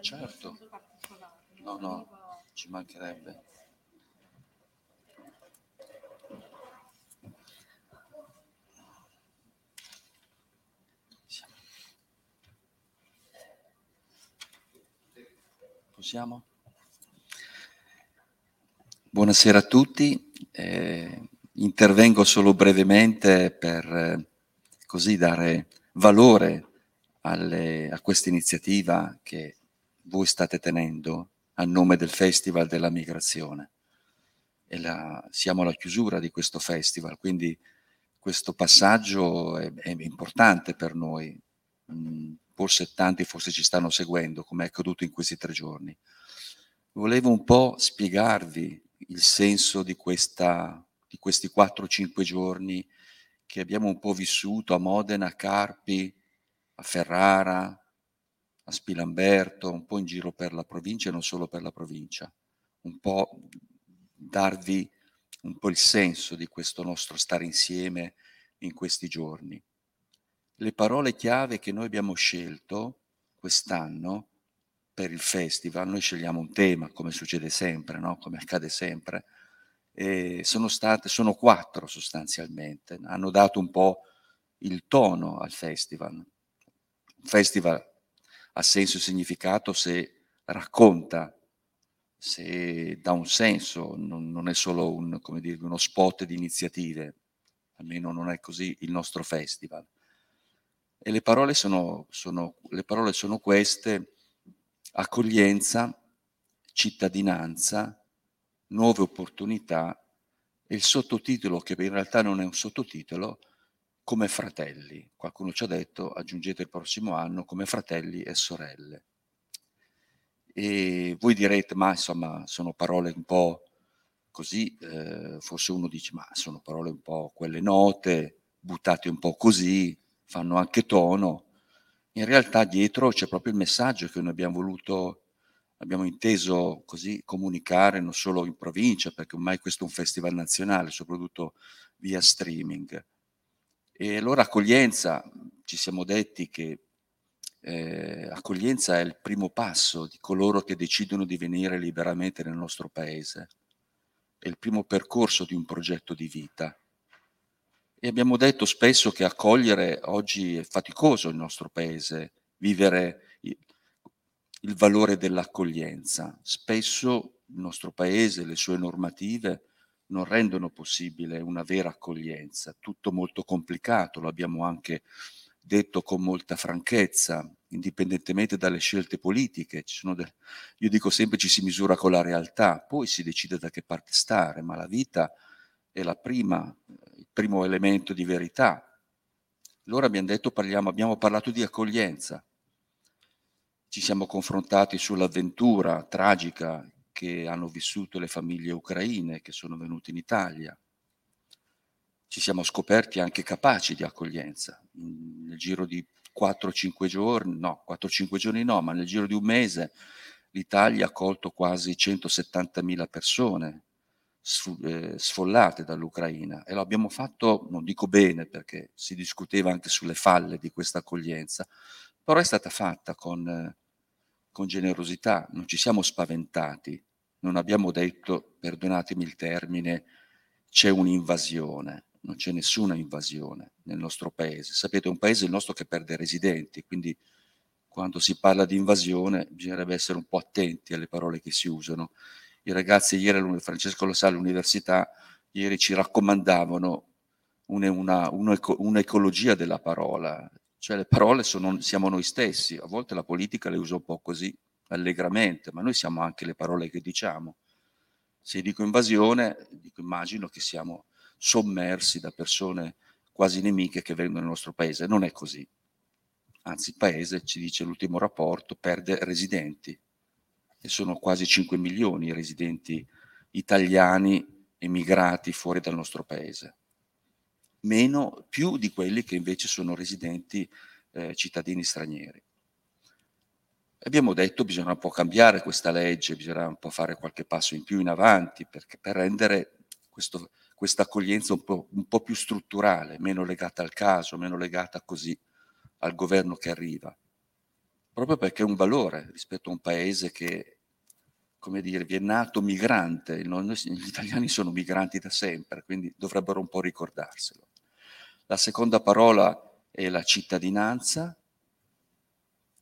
Certo. No, no, ci mancherebbe. Possiamo? Buonasera a tutti. Eh, intervengo solo brevemente per eh, così dare valore alle, a questa iniziativa che voi state tenendo a nome del Festival della Migrazione. La, siamo alla chiusura di questo festival, quindi questo passaggio è, è importante per noi. Mm, forse tanti forse ci stanno seguendo, come è accaduto in questi tre giorni. Volevo un po' spiegarvi il senso di, questa, di questi 4-5 giorni che abbiamo un po' vissuto a Modena, Carpi, a Ferrara, a Spilamberto, un po' in giro per la provincia e non solo per la provincia, un po' darvi un po' il senso di questo nostro stare insieme in questi giorni. Le parole chiave che noi abbiamo scelto quest'anno per il festival, noi scegliamo un tema, come succede sempre, no? come accade sempre, sono state, sono quattro sostanzialmente, hanno dato un po' il tono al festival. Festival ha senso e significato se racconta, se dà un senso, non, non è solo un, dire, uno spot di iniziative, almeno non è così il nostro festival. E le parole sono, sono, le parole sono queste, accoglienza, cittadinanza, nuove opportunità e il sottotitolo, che in realtà non è un sottotitolo, come fratelli. Qualcuno ci ha detto, aggiungete il prossimo anno, come fratelli e sorelle. E voi direte, ma insomma, sono parole un po' così, eh, forse uno dice, ma sono parole un po' quelle note, buttate un po' così, fanno anche tono. In realtà dietro c'è proprio il messaggio che noi abbiamo voluto, abbiamo inteso così comunicare non solo in provincia, perché ormai questo è un festival nazionale, soprattutto via streaming. E allora accoglienza, ci siamo detti che eh, accoglienza è il primo passo di coloro che decidono di venire liberamente nel nostro paese, è il primo percorso di un progetto di vita. E abbiamo detto spesso che accogliere oggi è faticoso il nostro paese, vivere il valore dell'accoglienza. Spesso il nostro paese, le sue normative non rendono possibile una vera accoglienza, tutto molto complicato, lo abbiamo anche detto con molta franchezza, indipendentemente dalle scelte politiche. Del... io dico sempre ci si misura con la realtà, poi si decide da che parte stare, ma la vita è la prima primo elemento di verità. Allora abbiamo detto, parliamo, abbiamo parlato di accoglienza, ci siamo confrontati sull'avventura tragica che hanno vissuto le famiglie ucraine che sono venute in Italia. Ci siamo scoperti anche capaci di accoglienza. Nel giro di 4-5 giorni, no, 4-5 giorni no, ma nel giro di un mese l'Italia ha accolto quasi 170.000 persone, eh, sfollate dall'Ucraina e lo abbiamo fatto, non dico bene perché si discuteva anche sulle falle di questa accoglienza, però è stata fatta con, con generosità, non ci siamo spaventati, non abbiamo detto, perdonatemi il termine, c'è un'invasione, non c'è nessuna invasione nel nostro paese. Sapete, è un paese il nostro che perde residenti, quindi quando si parla di invasione bisognerebbe essere un po' attenti alle parole che si usano. I ragazzi ieri, Francesco lo sa, all'università, ieri ci raccomandavano una, una, un'ecologia della parola, cioè le parole sono, siamo noi stessi, a volte la politica le usa un po' così, allegramente, ma noi siamo anche le parole che diciamo. Se dico invasione, dico, immagino che siamo sommersi da persone quasi nemiche che vengono nel nostro paese. Non è così. Anzi, il paese, ci dice l'ultimo rapporto, perde residenti e sono quasi 5 milioni i residenti italiani emigrati fuori dal nostro paese, meno più di quelli che invece sono residenti eh, cittadini stranieri. Abbiamo detto che bisogna un po' cambiare questa legge, bisogna un po' fare qualche passo in più in avanti perché, per rendere questa accoglienza un po', un po' più strutturale, meno legata al caso, meno legata così al governo che arriva proprio perché è un valore rispetto a un paese che, come dire, vi è nato migrante, noi, gli italiani sono migranti da sempre, quindi dovrebbero un po' ricordarselo. La seconda parola è la cittadinanza,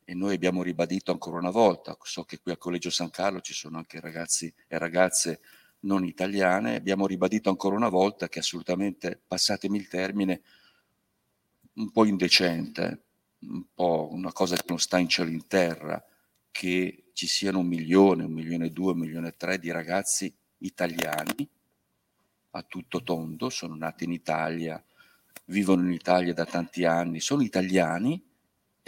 e noi abbiamo ribadito ancora una volta, so che qui al Collegio San Carlo ci sono anche ragazzi e ragazze non italiane, abbiamo ribadito ancora una volta che assolutamente, passatemi il termine, un po' indecente, un po' una cosa che non sta in cielo in terra, che ci siano un milione, un milione e due, un milione e tre di ragazzi italiani a tutto tondo, sono nati in Italia, vivono in Italia da tanti anni, sono italiani,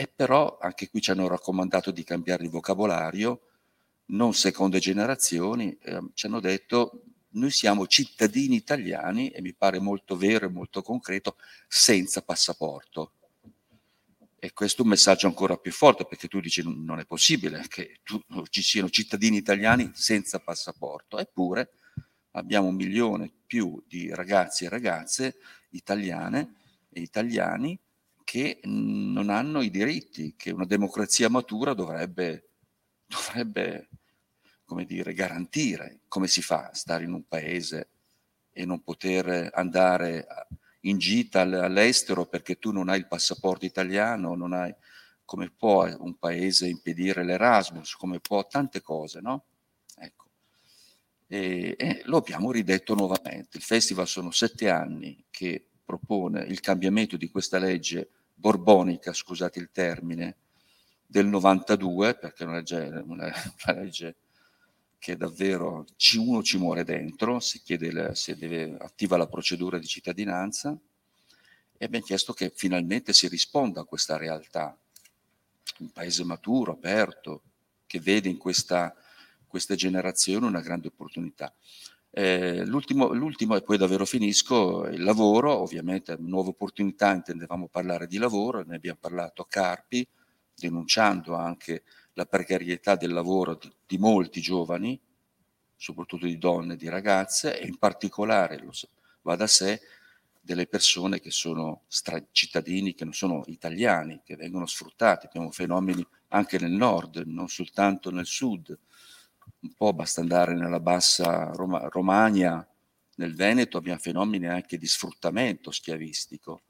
e però anche qui ci hanno raccomandato di cambiare il vocabolario, non seconde generazioni, eh, ci hanno detto noi siamo cittadini italiani e mi pare molto vero e molto concreto, senza passaporto. E questo è un messaggio ancora più forte perché tu dici non è possibile che tu, ci siano cittadini italiani senza passaporto, eppure abbiamo un milione più di ragazzi e ragazze italiane e italiani che non hanno i diritti che una democrazia matura dovrebbe, dovrebbe come dire, garantire. Come si fa a stare in un paese e non poter andare in gita all'estero perché tu non hai il passaporto italiano, non hai, come può un paese impedire l'Erasmus, come può tante cose, no? Ecco. E, e lo abbiamo ridetto nuovamente. Il festival sono sette anni che propone il cambiamento di questa legge borbonica, scusate il termine, del 92, perché è una legge, una, una legge che davvero ci, uno ci muore dentro, si chiede, se deve, attiva la procedura di cittadinanza e abbiamo chiesto che finalmente si risponda a questa realtà. Un paese maturo, aperto, che vede in questa, queste generazioni una grande opportunità. Eh, l'ultimo, l'ultimo, e poi davvero finisco, il lavoro, ovviamente nuove opportunità, intendevamo parlare di lavoro, ne abbiamo parlato a Carpi, denunciando anche la precarietà del lavoro di, di molti giovani, soprattutto di donne e di ragazze, e in particolare, lo, va da sé, delle persone che sono stra- cittadini, che non sono italiani, che vengono sfruttati. Abbiamo fenomeni anche nel nord, non soltanto nel sud un po' basta andare nella bassa Roma, Romagna, nel Veneto abbiamo fenomeni anche di sfruttamento schiavistico,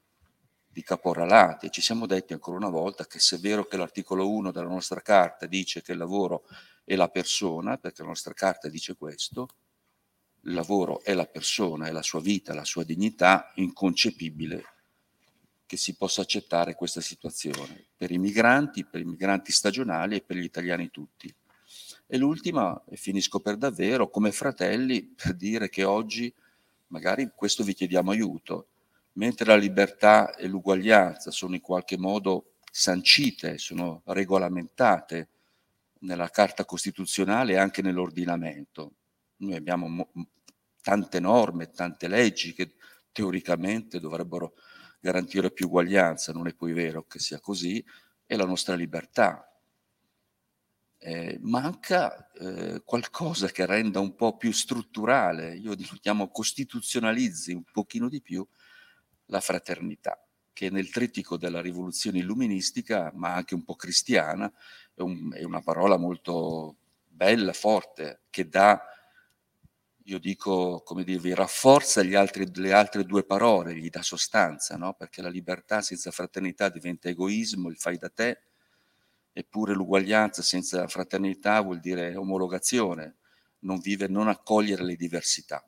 di caporalate. Ci siamo detti ancora una volta che se è vero che l'articolo 1 della nostra carta dice che il lavoro è la persona, perché la nostra carta dice questo, il lavoro è la persona, è la sua vita, la sua dignità, inconcepibile che si possa accettare questa situazione per i migranti, per i migranti stagionali e per gli italiani tutti. E l'ultima, e finisco per davvero, come fratelli, per dire che oggi magari questo vi chiediamo aiuto, mentre la libertà e l'uguaglianza sono in qualche modo sancite, sono regolamentate nella Carta Costituzionale e anche nell'ordinamento. Noi abbiamo mo- tante norme, tante leggi che teoricamente dovrebbero garantire più uguaglianza, non è poi vero che sia così, e la nostra libertà, eh, manca eh, qualcosa che renda un po' più strutturale, io lo chiamo costituzionalizzi un pochino di più la fraternità, che nel trittico della rivoluzione illuministica, ma anche un po' cristiana, è, un, è una parola molto bella, forte, che dà, io dico, come dirvi, rafforza altri, le altre due parole, gli dà sostanza, no? perché la libertà senza fraternità diventa egoismo, il fai da te, eppure l'uguaglianza senza fraternità vuol dire omologazione, non vivere, non accogliere le diversità.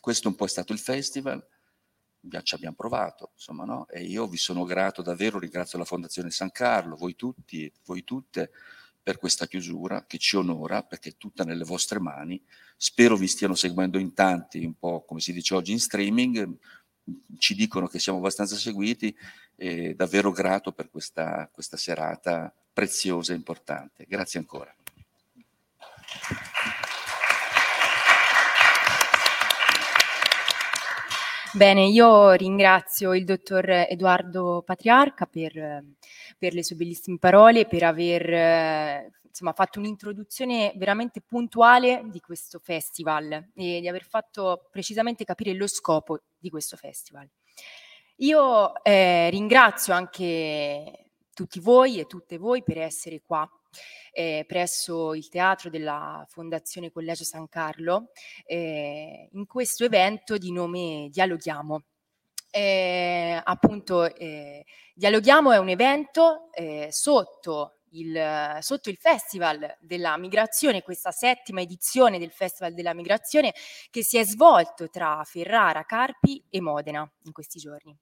Questo un po' è stato il festival, ci abbiamo provato, insomma, no? E io vi sono grato davvero, ringrazio la Fondazione San Carlo, voi tutti, voi tutte, per questa chiusura che ci onora perché è tutta nelle vostre mani. Spero vi stiano seguendo in tanti, un po' come si dice oggi in streaming, ci dicono che siamo abbastanza seguiti e davvero grato per questa, questa serata preziosa e importante. Grazie ancora. Bene, io ringrazio il dottor Edoardo Patriarca per, per le sue bellissime parole, per aver insomma, fatto un'introduzione veramente puntuale di questo festival e di aver fatto precisamente capire lo scopo di questo festival. Io eh, ringrazio anche tutti voi e tutte voi per essere qua eh, presso il teatro della Fondazione Collegio San Carlo eh, in questo evento di nome Dialoghiamo. Eh, appunto, eh, Dialoghiamo è un evento eh, sotto il, sotto il Festival della Migrazione, questa settima edizione del Festival della Migrazione che si è svolto tra Ferrara, Carpi e Modena in questi giorni.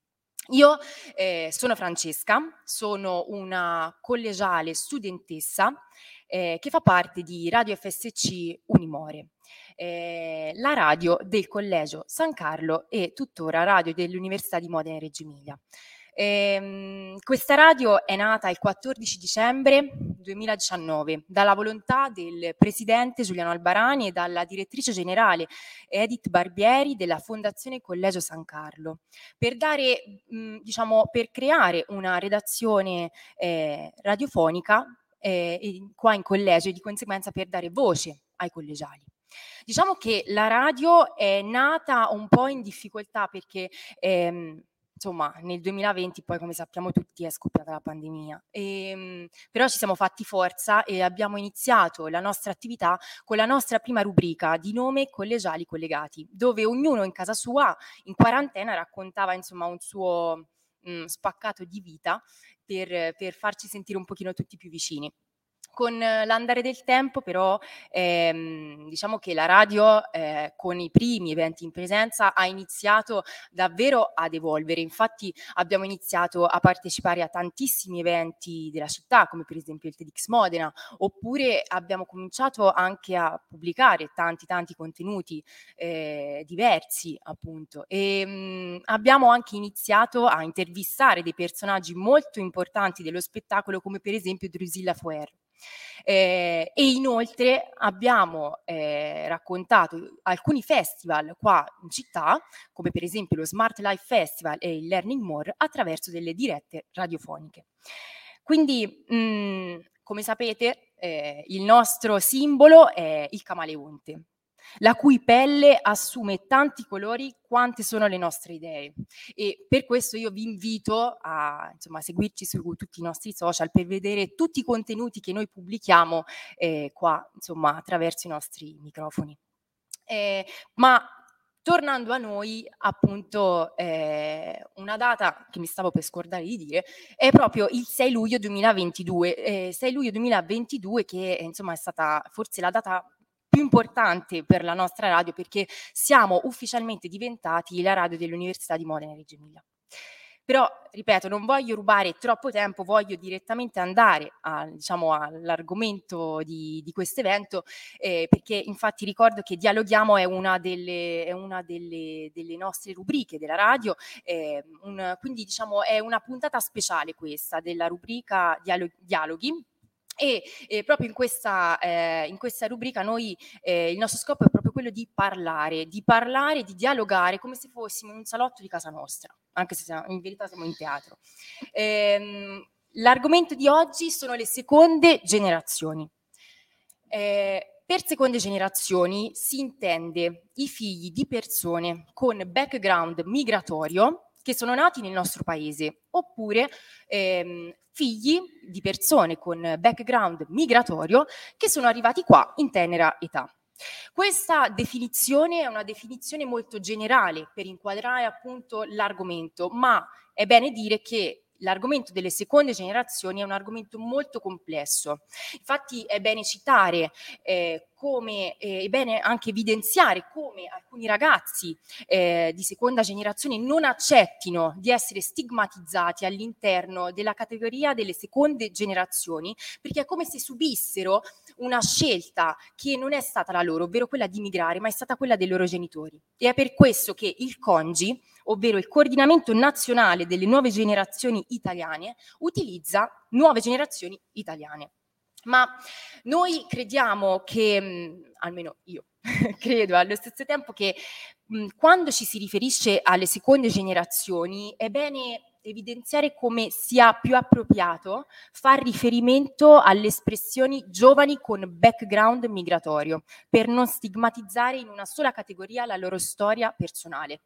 Io eh, sono Francesca, sono una collegiale studentessa eh, che fa parte di Radio FSC Unimore, eh, la radio del Collegio San Carlo e tuttora radio dell'Università di Modena e Reggio Emilia. Ehm, questa radio è nata il 14 dicembre 2019 dalla volontà del presidente Giuliano Albarani e dalla direttrice generale Edith Barbieri della Fondazione Collegio San Carlo per dare, mh, diciamo, per creare una redazione eh, radiofonica eh, qua in collegio e di conseguenza per dare voce ai collegiali. Diciamo che la radio è nata un po' in difficoltà perché ehm, insomma, nel 2020 poi come sappiamo tutti è scoppiata la pandemia. E, ehm, però ci siamo fatti forza e abbiamo iniziato la nostra attività con la nostra prima rubrica di nome collegiali collegati, dove ognuno in casa sua, in quarantena, raccontava insomma un suo mh, mm, spaccato di vita per, per farci sentire un pochino tutti più vicini. Con l'andare del tempo però ehm, diciamo che la radio eh, con i primi eventi in presenza ha iniziato davvero ad evolvere, infatti abbiamo iniziato a partecipare a tantissimi eventi della città come per esempio il TEDx Modena oppure abbiamo cominciato anche a pubblicare tanti tanti contenuti eh, diversi appunto e mh, mm, abbiamo anche iniziato a intervistare dei personaggi molto importanti dello spettacolo come per esempio Drusilla Foer. Eh, e inoltre abbiamo eh, raccontato alcuni festival qua in città, come per esempio lo Smart Life Festival e il Learning More, attraverso delle dirette radiofoniche. Quindi, mh, mm, come sapete, eh, il nostro simbolo è il camaleonte la cui pelle assume tanti colori quante sono le nostre idee. E per questo io vi invito a insomma, seguirci su tutti i nostri social per vedere tutti i contenuti che noi pubblichiamo eh, qua, insomma, attraverso i nostri microfoni. Eh, ma Tornando a noi, appunto, eh, una data che mi stavo per scordare di dire è proprio il 6 luglio 2022, eh, 6 luglio 2022 che insomma è stata forse la data più importante per la nostra radio perché siamo ufficialmente diventati la radio dell'Università di Modena e Reggio Emilia. Però, ripeto, non voglio rubare troppo tempo, voglio direttamente andare a, diciamo, all'argomento di, di questo evento, eh, perché infatti ricordo che Dialoghiamo è una delle, è una delle, delle nostre rubriche della radio, eh, un, quindi diciamo è una puntata speciale questa della rubrica Dialoghi e eh, proprio in questa, eh, in questa, rubrica noi, eh, il nostro scopo è proprio quello di parlare, di parlare, di dialogare come se fossimo in un salotto di casa nostra, anche se siamo, in verità siamo in teatro. Ehm, l'argomento di oggi sono le seconde generazioni. Eh, per seconde generazioni si intende i figli di persone con background migratorio che sono nati nel nostro paese, oppure ehm, figli di persone con background migratorio che sono arrivati qua in tenera età. Questa definizione è una definizione molto generale per inquadrare appunto l'argomento, ma è bene dire che l'argomento delle seconde generazioni è un argomento molto complesso. Infatti è bene citare eh, come eh, è bene anche evidenziare come alcuni ragazzi eh, di seconda generazione non accettino di essere stigmatizzati all'interno della categoria delle seconde generazioni, perché è come se subissero una scelta che non è stata la loro, ovvero quella di migrare, ma è stata quella dei loro genitori. E è per questo che il CONGI, ovvero il Coordinamento Nazionale delle Nuove Generazioni Italiane, utilizza nuove generazioni italiane. Ma noi crediamo che, mh, almeno io credo allo stesso tempo che mh, quando ci si riferisce alle seconde generazioni è bene evidenziare come sia più appropriato far riferimento alle espressioni giovani con background migratorio, per non stigmatizzare in una sola categoria la loro storia personale.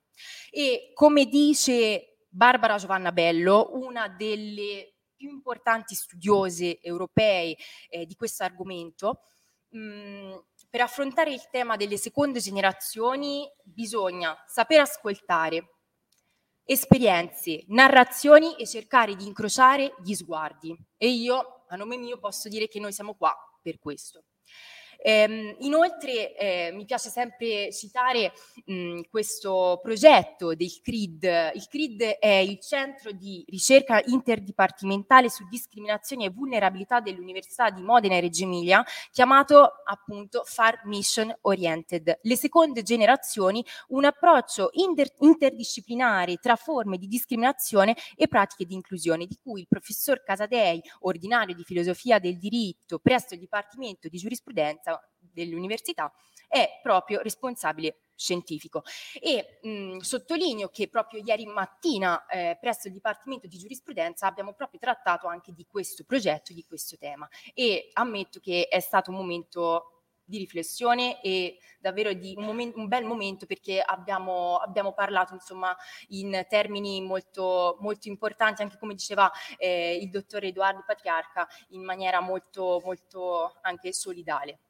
E come dice Barbara Giovanna Bello, una delle più importanti studiose europee eh, di questo argomento, mh, per affrontare il tema delle seconde generazioni bisogna saper ascoltare esperienze, narrazioni e cercare di incrociare gli sguardi. E io, a nome mio, posso dire che noi siamo qua per questo. Eh, inoltre eh, mi piace sempre citare mh, questo progetto del CRID. Il CRID è il centro di ricerca interdipartimentale su discriminazioni e vulnerabilità dell'Università di Modena e Reggio Emilia, chiamato appunto Far Mission Oriented. Le seconde generazioni, un approccio inter- interdisciplinare tra forme di discriminazione e pratiche di inclusione, di cui il professor Casadei, ordinario di filosofia del diritto presso il Dipartimento di Giurisprudenza, dell'università è proprio responsabile scientifico. E mh, sottolineo che proprio ieri mattina eh, presso il Dipartimento di Giurisprudenza abbiamo proprio trattato anche di questo progetto, di questo tema e ammetto che è stato un momento di riflessione e davvero di un, momento, un bel momento perché abbiamo, abbiamo, parlato insomma in termini molto, molto importanti, anche come diceva eh, il dottore Edoardo Patriarca, in maniera molto, molto anche solidale.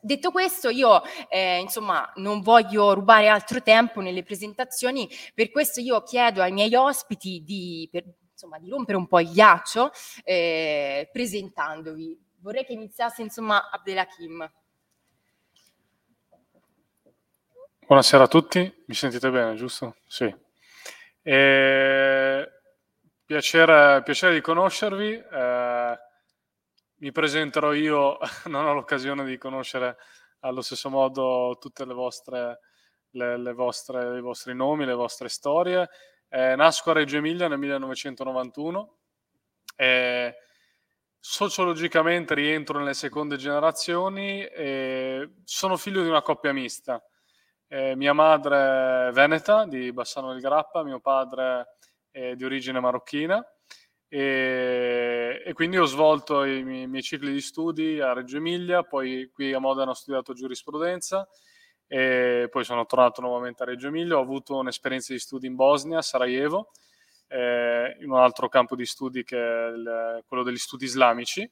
Detto questo, io eh, insomma non voglio rubare altro tempo nelle presentazioni, per questo io chiedo ai miei ospiti di, per, insomma, di rompere un po' il ghiaccio eh, presentandovi. Vorrei che iniziasse insomma Abdelhakim. Buonasera a tutti, mi sentite bene, giusto? Sì. Eh, piacere, piacere, di conoscervi. Eh, mi presenterò io, non ho l'occasione di conoscere allo stesso modo tutte le vostre, le, le vostre, i vostri nomi, le vostre storie. Eh, nasco a Reggio Emilia nel 1991 e sociologicamente rientro nelle seconde generazioni e sono figlio di una coppia mista. Eh, mia madre è veneta di Bassano del Grappa, mio padre è di origine marocchina e, e, quindi ho svolto i miei, i miei, cicli di studi a Reggio Emilia, poi qui a Modena ho studiato giurisprudenza e poi sono tornato nuovamente a Reggio Emilia, ho avuto un'esperienza di studi in Bosnia, Sarajevo, eh, in un altro campo di studi che è il, quello degli studi islamici.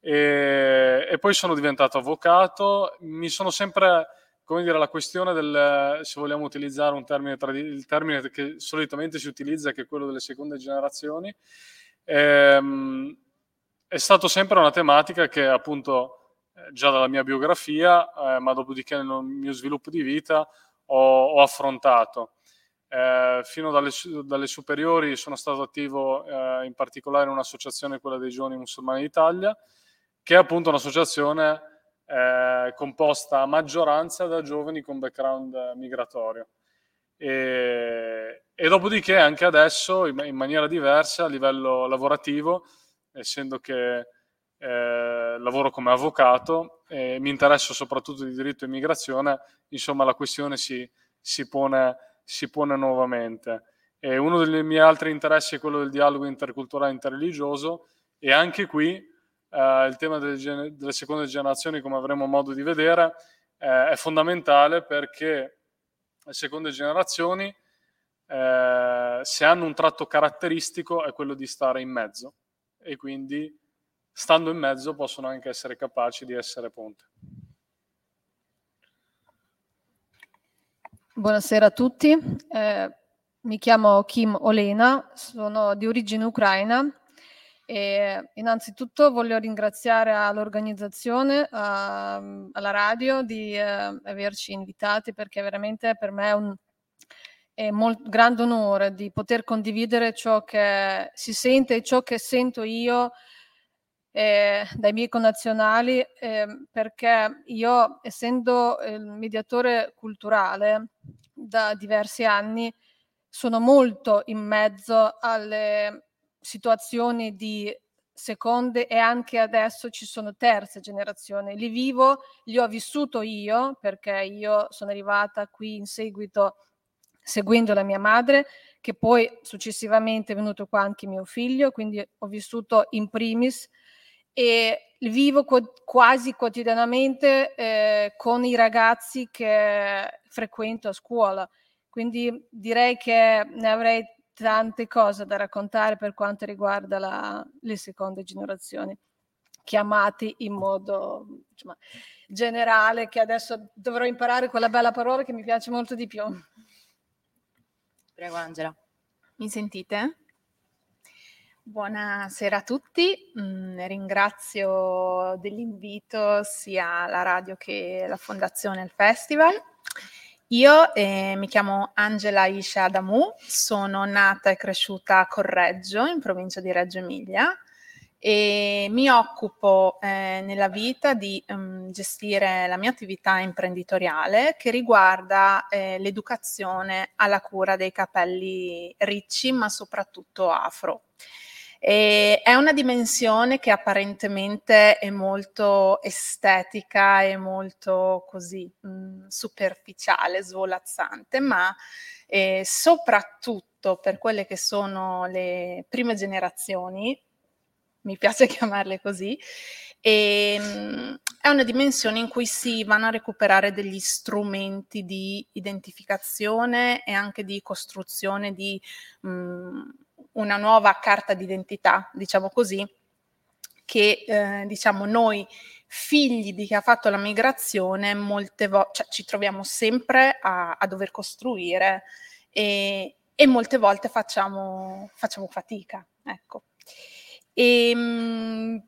E, e poi sono diventato avvocato, mi sono sempre come dire, la questione del, se vogliamo utilizzare un termine, il termine che solitamente si utilizza, che è quello delle seconde generazioni, ehm, è stato sempre una tematica che appunto eh, già dalla mia biografia, eh, ma dopodiché nel mio sviluppo di vita ho, ho affrontato. Eh, fino dalle, dalle, superiori sono stato attivo eh, in particolare in un'associazione, quella dei giovani musulmani d'Italia, che è appunto un'associazione eh, composta a maggioranza da giovani con background migratorio. E, e dopodiché anche adesso, in, in, maniera diversa, a livello lavorativo, essendo che eh, lavoro come avvocato e mi interesso soprattutto di diritto e immigrazione, insomma la questione si, si, pone, si pone nuovamente. E uno dei miei altri interessi è quello del dialogo interculturale e interreligioso e anche qui eh, il tema delle, delle, seconde generazioni, come avremo modo di vedere, eh, è fondamentale perché le seconde generazioni, eh, se hanno un tratto caratteristico, è quello di stare in mezzo e quindi stando in mezzo possono anche essere capaci di essere ponte. Buonasera a tutti, eh, mi chiamo Kim Olena, sono di origine ucraina e innanzitutto voglio ringraziare all'organizzazione, a, alla radio di eh, averci invitati perché veramente per me è un è un grande onore di poter condividere ciò che si sente e ciò che sento io eh, dai miei connazionali eh, perché io essendo il mediatore culturale da diversi anni sono molto in mezzo alle situazioni di seconde e anche adesso ci sono terze generazioni. Li vivo, li ho vissuto io perché io sono arrivata qui in seguito seguendo la mia madre, che poi successivamente è venuto qua anche mio figlio, quindi ho vissuto in primis e vivo co- quasi quotidianamente eh, con i ragazzi che frequento a scuola. Quindi direi che ne avrei tante cose da raccontare per quanto riguarda la, le seconde generazioni, chiamati in modo insomma, generale, che adesso dovrò imparare quella bella parola che mi piace molto di più. Prego Angela. Mi sentite? Buonasera a tutti, mm, ringrazio dell'invito sia la radio che la fondazione il festival. Io eh, mi chiamo Angela Isha Adamu, sono nata e cresciuta a Correggio, in provincia di Reggio Emilia, e mi occupo eh, nella vita di um, gestire la mia attività imprenditoriale che riguarda eh, l'educazione alla cura dei capelli ricci, ma soprattutto afro. E è una dimensione che apparentemente è molto estetica e molto così mh, mm, superficiale, svolazzante, ma eh, soprattutto per quelle che sono le prime generazioni, mi piace chiamarle così, e, mh, mm, è una dimensione in cui si vanno a recuperare degli strumenti di identificazione e anche di costruzione di mh, mm, una nuova carta d'identità, diciamo così, che eh, diciamo noi figli di chi ha fatto la migrazione molte volte cioè, ci troviamo sempre a, a dover costruire e, e molte volte facciamo, facciamo fatica. Ecco. E, ehm,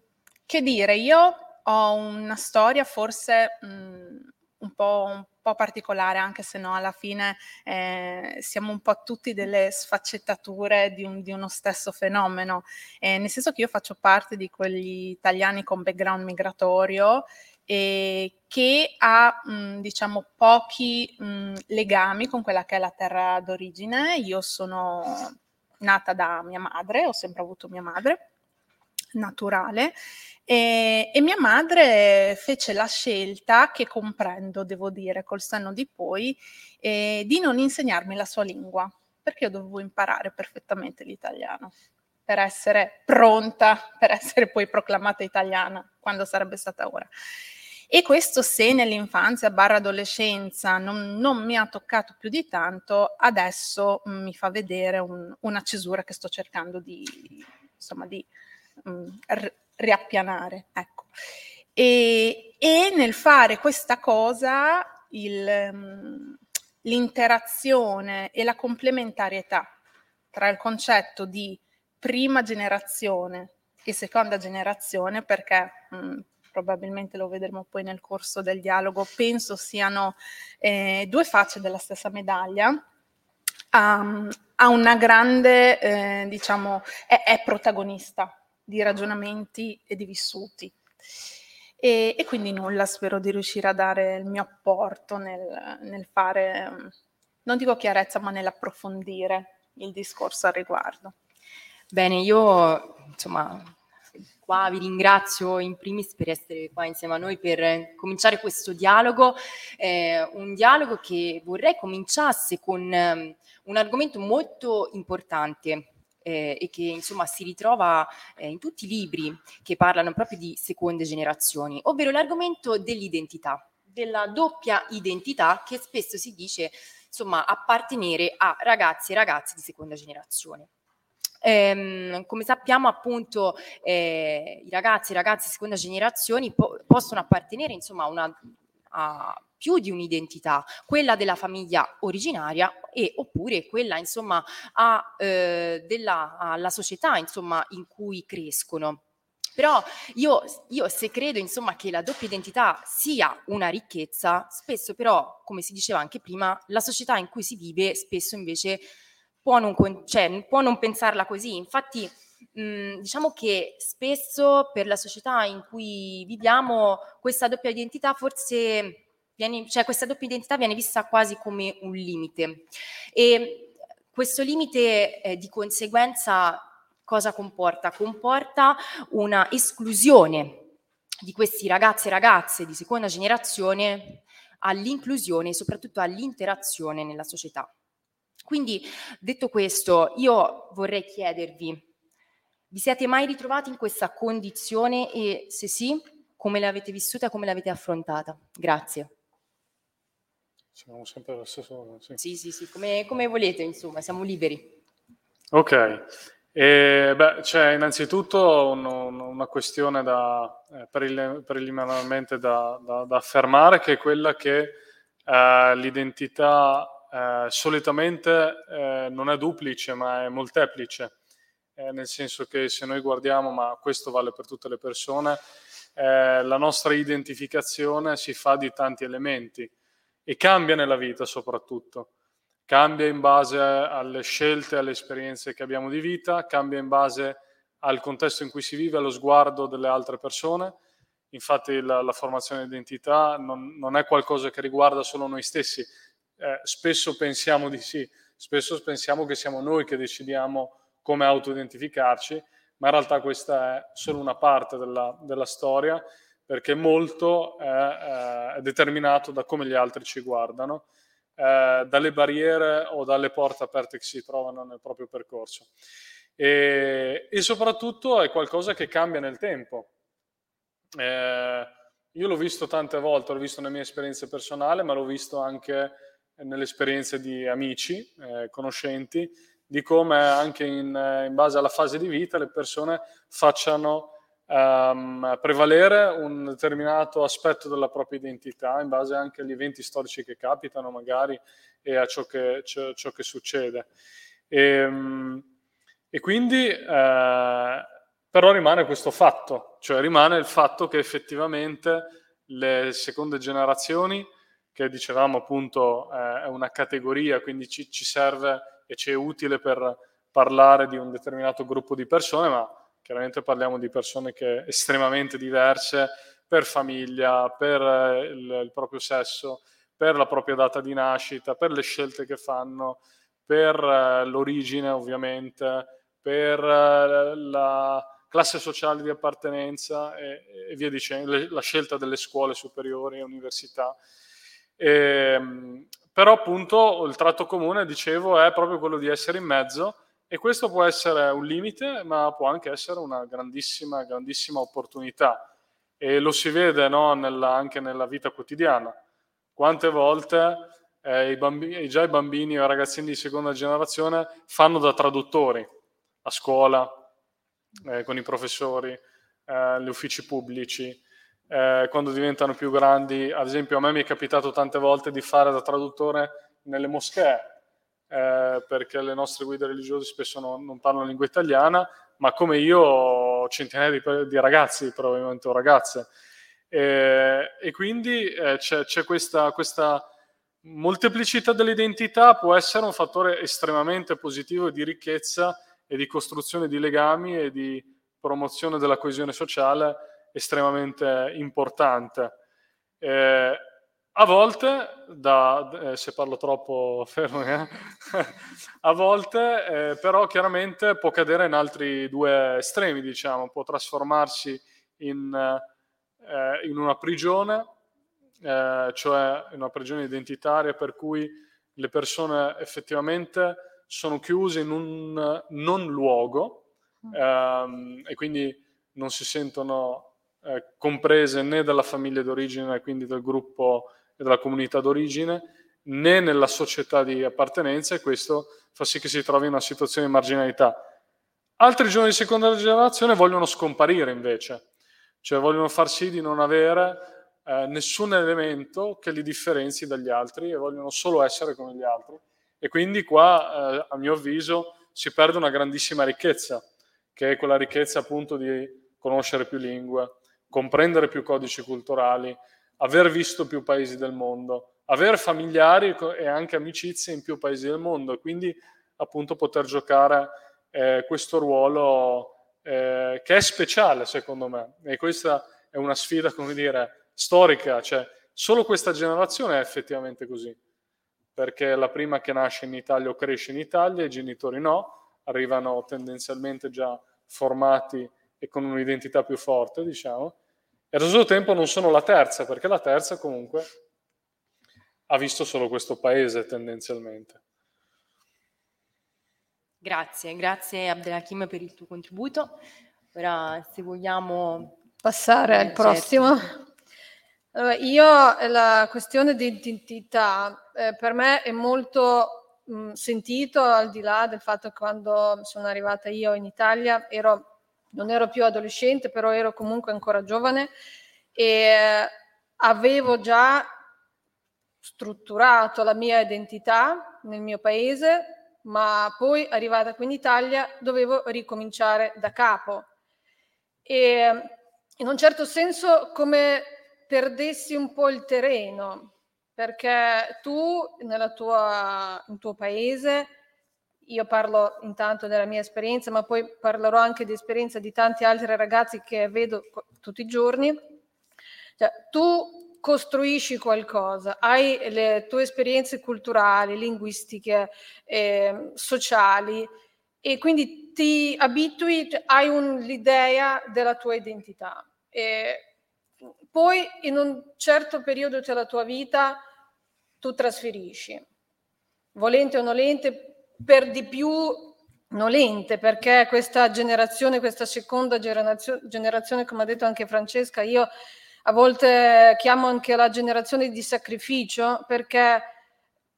che dire, io ho una storia forse mh, un po', un po' particolare, anche se no alla fine eh, siamo un po' tutti delle sfaccettature di, un, di uno stesso fenomeno, eh, nel senso che io faccio parte di quegli italiani con background migratorio e che ha mh, diciamo pochi mh, legami con quella che è la terra d'origine. Io sono nata da mia madre, ho sempre avuto mia madre naturale e, e, mia madre fece la scelta, che comprendo, devo dire, col senno di poi, eh, di non insegnarmi la sua lingua, perché io dovevo imparare perfettamente l'italiano per essere pronta, per essere poi proclamata italiana, quando sarebbe stata ora. E questo se nell'infanzia barra adolescenza non, non, mi ha toccato più di tanto, adesso mi fa vedere un, una cesura che sto cercando di, insomma, di mh, riappianare. Ecco. E, e, nel fare questa cosa il, um, l'interazione e la complementarietà tra il concetto di prima generazione e seconda generazione, perché mh, probabilmente lo vedremo poi nel corso del dialogo, penso siano eh, due facce della stessa medaglia, um, ha una grande, eh, diciamo, è, è protagonista di ragionamenti e di vissuti. E, e, quindi nulla, spero di riuscire a dare il mio apporto nel, nel fare, non dico chiarezza, ma nell'approfondire il discorso al riguardo. Bene, io insomma qua vi ringrazio in primis per essere qua insieme a noi per cominciare questo dialogo, eh, un dialogo che vorrei cominciasse con um, un argomento molto importante eh, e che insomma si ritrova eh, in tutti i libri che parlano proprio di seconde generazioni, ovvero l'argomento dell'identità, della doppia identità che spesso si dice insomma appartenere a ragazzi e ragazze di seconda generazione. Ehm, come sappiamo appunto eh, i ragazzi e ragazze di seconda generazione po- possono appartenere insomma a una a più di un'identità, quella della famiglia originaria e oppure quella insomma a, eh, della, alla società insomma in cui crescono. Però io, io, se credo insomma che la doppia identità sia una ricchezza, spesso però, come si diceva anche prima, la società in cui si vive spesso invece può non, cioè, può non pensarla così. Infatti mh, diciamo che spesso per la società in cui viviamo questa doppia identità forse viene, cioè questa doppia identità viene vista quasi come un limite e questo limite eh, di conseguenza cosa comporta? Comporta una esclusione di questi ragazzi e ragazze di seconda generazione all'inclusione e soprattutto all'interazione nella società. Quindi, detto questo, io vorrei chiedervi, vi siete mai ritrovati in questa condizione e se sì, come l'avete vissuta e come l'avete affrontata? Grazie. Siamo sempre allo stesso... Sì, sì, sì, sì come, come volete, insomma, siamo liberi. Ok, e, beh, c'è innanzitutto un, un, una questione da, eh, preliminarmente da, da, da, affermare, che è quella che eh, l'identità eh, solitamente eh, non è duplice, ma è molteplice, eh, nel senso che se noi guardiamo, ma questo vale per tutte le persone, eh, la nostra identificazione si fa di tanti elementi e cambia nella vita soprattutto. Cambia in base alle scelte, alle esperienze che abbiamo di vita, cambia in base al contesto in cui si vive, allo sguardo delle altre persone. Infatti la, la formazione di identità non, non, è qualcosa che riguarda solo noi stessi. Eh, spesso pensiamo di sì, spesso pensiamo che siamo noi che decidiamo come autoidentificarci, ma in realtà questa è solo una parte della, della storia, perché molto è, è, determinato da come gli altri ci guardano, eh, dalle barriere o dalle porte aperte che si trovano nel proprio percorso. E, e soprattutto è qualcosa che cambia nel tempo. Eh, io l'ho visto tante volte, l'ho visto nelle mie esperienze personali, ma l'ho visto anche nelle esperienze di amici, eh, conoscenti, di come anche in, eh, in, base alla fase di vita le persone facciano um, prevalere un determinato aspetto della propria identità in base anche agli eventi storici che capitano magari e a ciò che, ciò, ciò che succede. E, um, e quindi eh, però rimane questo fatto, cioè rimane il fatto che effettivamente le seconde generazioni, che dicevamo appunto eh, è una categoria, quindi ci, ci serve e ci è utile per parlare di un determinato gruppo di persone, ma chiaramente parliamo di persone che estremamente diverse per famiglia, per eh, il, il, proprio sesso, per la propria data di nascita, per le scelte che fanno, per uh, l'origine ovviamente, per uh, la classe sociale di appartenenza e, e via dicendo, la scelta delle scuole superiori e università. Ehm, però appunto il tratto comune, dicevo, è proprio quello di essere in mezzo e questo può essere un limite, ma può anche essere una grandissima, grandissima opportunità. E lo si vede no, nella, anche nella vita quotidiana. Quante volte eh, i bambini, già i bambini o i ragazzini di seconda generazione fanno da traduttori a scuola, eh, con i professori, eh, gli uffici pubblici, eh, quando diventano più grandi. Ad esempio, a me mi è capitato tante volte di fare da traduttore nelle moschee, eh, perché le nostre guide religiose spesso non, non, parlano lingua italiana, ma come io ho centinaia di, di ragazzi, probabilmente o ragazze. E, e quindi eh, c'è, c'è questa, questa molteplicità dell'identità, può essere un fattore estremamente positivo di ricchezza e di costruzione di legami e di promozione della coesione sociale estremamente importante. Eh, a volte, da, eh, se parlo troppo fermo, eh? a volte eh, però chiaramente può cadere in altri due estremi, diciamo, può trasformarsi in, eh, in una prigione, eh, cioè in una prigione identitaria per cui le persone effettivamente sono chiuse in un non luogo mm. ehm, e quindi non si sentono eh, comprese né dalla famiglia d'origine, quindi del gruppo della comunità d'origine, né nella società di appartenenza e questo fa sì che si trovi in una situazione di marginalità. Altri giovani di seconda generazione vogliono scomparire invece, cioè vogliono far sì di non avere eh, nessun elemento che li differenzi dagli altri e vogliono solo essere come gli altri. E quindi qua, eh, a mio avviso, si perde una grandissima ricchezza, che è quella ricchezza appunto di conoscere più lingue, comprendere più codici culturali, aver visto più paesi del mondo, avere familiari e anche amicizie in più paesi del mondo quindi appunto poter giocare eh, questo ruolo eh, che è speciale secondo me. E questa è una sfida come dire storica, cioè solo questa generazione è effettivamente così. Perché la prima che nasce in Italia o cresce in Italia, i genitori no, arrivano tendenzialmente già formati e con un'identità più forte, diciamo, e allo stesso tempo non sono la terza, perché la terza comunque ha visto solo questo paese tendenzialmente. Grazie, grazie Abdelhakim per il tuo contributo. Ora se vogliamo passare al certo. prossimo. Allora, io la questione di identità eh, per me è molto mh, sentito, al di là del fatto che quando sono arrivata io in Italia ero, non ero più adolescente, però ero comunque ancora giovane e avevo già strutturato la mia identità nel mio paese, ma poi arrivata qui in Italia dovevo ricominciare da capo. E in un certo senso come perdessi un po' il terreno, perché tu nella tua, nel tuo paese, io parlo intanto della mia esperienza, ma poi parlerò anche di esperienza di tanti altri ragazzi che vedo tutti i giorni, cioè, tu costruisci qualcosa, hai le tue esperienze culturali, linguistiche, eh, sociali e quindi ti abitui, cioè, hai un, l'idea della tua identità. E poi in un certo periodo della tua vita tu trasferisci, volente o nolente, per di più nolente, perché questa generazione, questa seconda generazione, come ha detto anche Francesca, io a volte chiamo anche la generazione di sacrificio, perché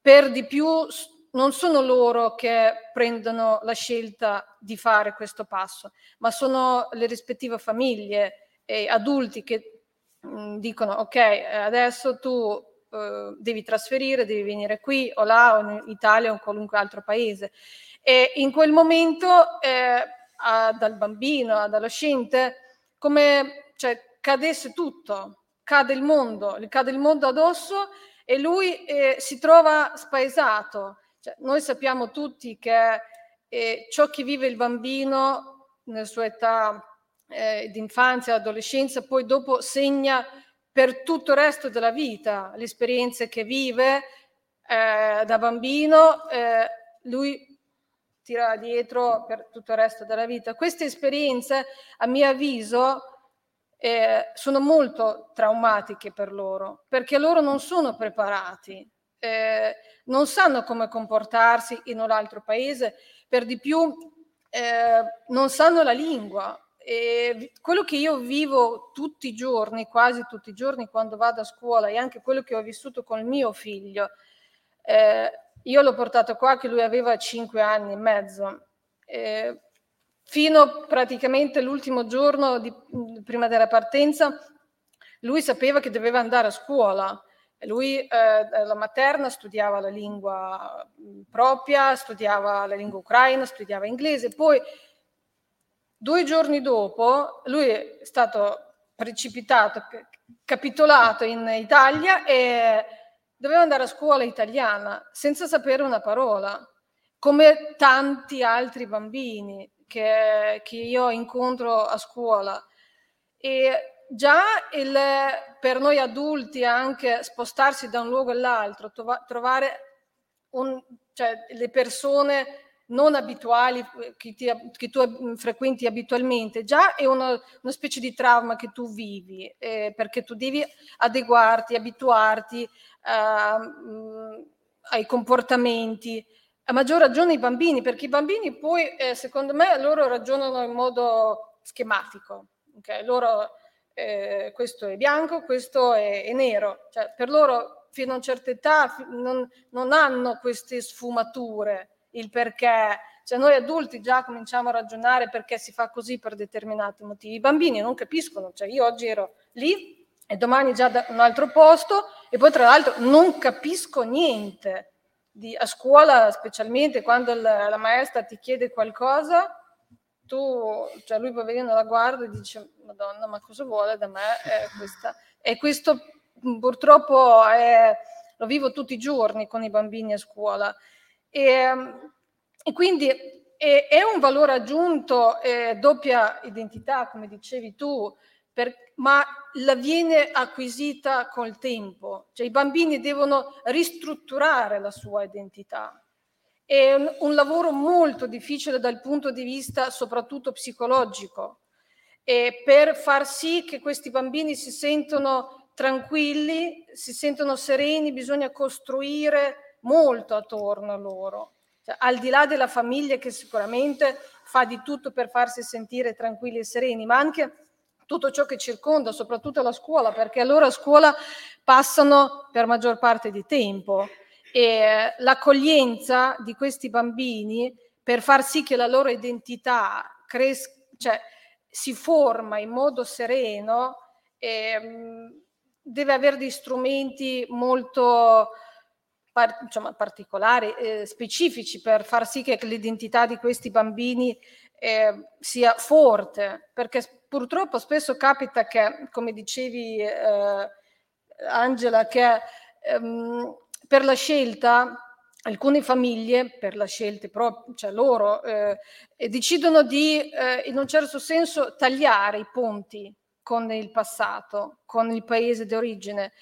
per di più non sono loro che prendono la scelta di fare questo passo, ma sono le rispettive famiglie e adulti che dicono ok, adesso tu eh, devi trasferire, devi venire qui o là o in Italia o in qualunque altro paese. E in quel momento eh, a, dal bambino adolescente come cioè, cadesse tutto, cade il mondo, gli cade il mondo addosso e lui eh, si trova spaesato. Cioè, noi sappiamo tutti che eh, ciò che vive il bambino nella sua età eh, di infanzia, adolescenza, poi dopo segna per tutto il resto della vita le esperienze che vive eh, da bambino, eh, lui tira dietro per tutto il resto della vita. Queste esperienze, a mio avviso, eh, sono molto traumatiche per loro, perché loro non sono preparati, eh, non sanno come comportarsi in un altro paese, per di più eh, non sanno la lingua. E quello che io vivo tutti i giorni, quasi tutti i giorni quando vado a scuola e anche quello che ho vissuto con il mio figlio, eh, io l'ho portato qua che lui aveva cinque anni e mezzo. Eh, fino praticamente l'ultimo giorno di, prima della partenza, lui sapeva che doveva andare a scuola. Lui, eh, la materna, studiava la lingua propria, studiava la lingua ucraina, studiava inglese. Poi, due giorni dopo, lui è stato precipitato, capitolato in Italia e doveva andare a scuola italiana senza sapere una parola, come tanti altri bambini che, che io incontro a scuola. E già il, per noi adulti anche spostarsi da un luogo all'altro, trova, trovare un, cioè, le persone non abituali che, ti, che, tu frequenti abitualmente, già è una, una specie di trauma che tu vivi, eh, perché tu devi adeguarti, abituarti uh, ai comportamenti a maggior ragione i bambini, perché i bambini poi, eh, secondo me, loro ragionano in modo schematico. Okay? Loro, eh, questo è bianco, questo è, è, nero. Cioè, per loro, fino a una certa età, non, non hanno queste sfumature, il perché. Cioè, noi adulti già cominciamo a ragionare perché si fa così per determinati motivi. I bambini non capiscono. Cioè, io oggi ero lì e domani già da un altro posto e poi, tra l'altro, non capisco niente di, a scuola, specialmente quando la, la, maestra ti chiede qualcosa, tu, cioè lui poverino la guarda e dice, Madonna, ma cosa vuole da me? E questo purtroppo è, lo vivo tutti i giorni con i bambini a scuola. E, e quindi è, è, un valore aggiunto, è doppia identità, come dicevi tu, per, ma la viene acquisita col tempo, cioè i bambini devono ristrutturare la sua identità. È un, un lavoro molto difficile dal punto di vista soprattutto psicologico e per far sì che questi bambini si sentano tranquilli, si sentono sereni, bisogna costruire molto attorno a loro. Cioè, al di là della famiglia che sicuramente fa di tutto per farsi sentire tranquilli e sereni, ma anche tutto ciò che circonda, soprattutto la scuola, perché loro a scuola passano per maggior parte di tempo e l'accoglienza di questi bambini per far sì che la loro identità cresca, cioè, si forma in modo sereno, eh, deve avere dei strumenti molto par- insomma, particolari, eh, specifici per far sì che l'identità di questi bambini eh, sia forte, perché purtroppo spesso capita che, come dicevi eh, Angela, che ehm, per la scelta alcune famiglie, per la scelta proprio, cioè loro, eh, decidono di, eh, in un certo senso, tagliare i ponti con il passato, con il paese d'origine.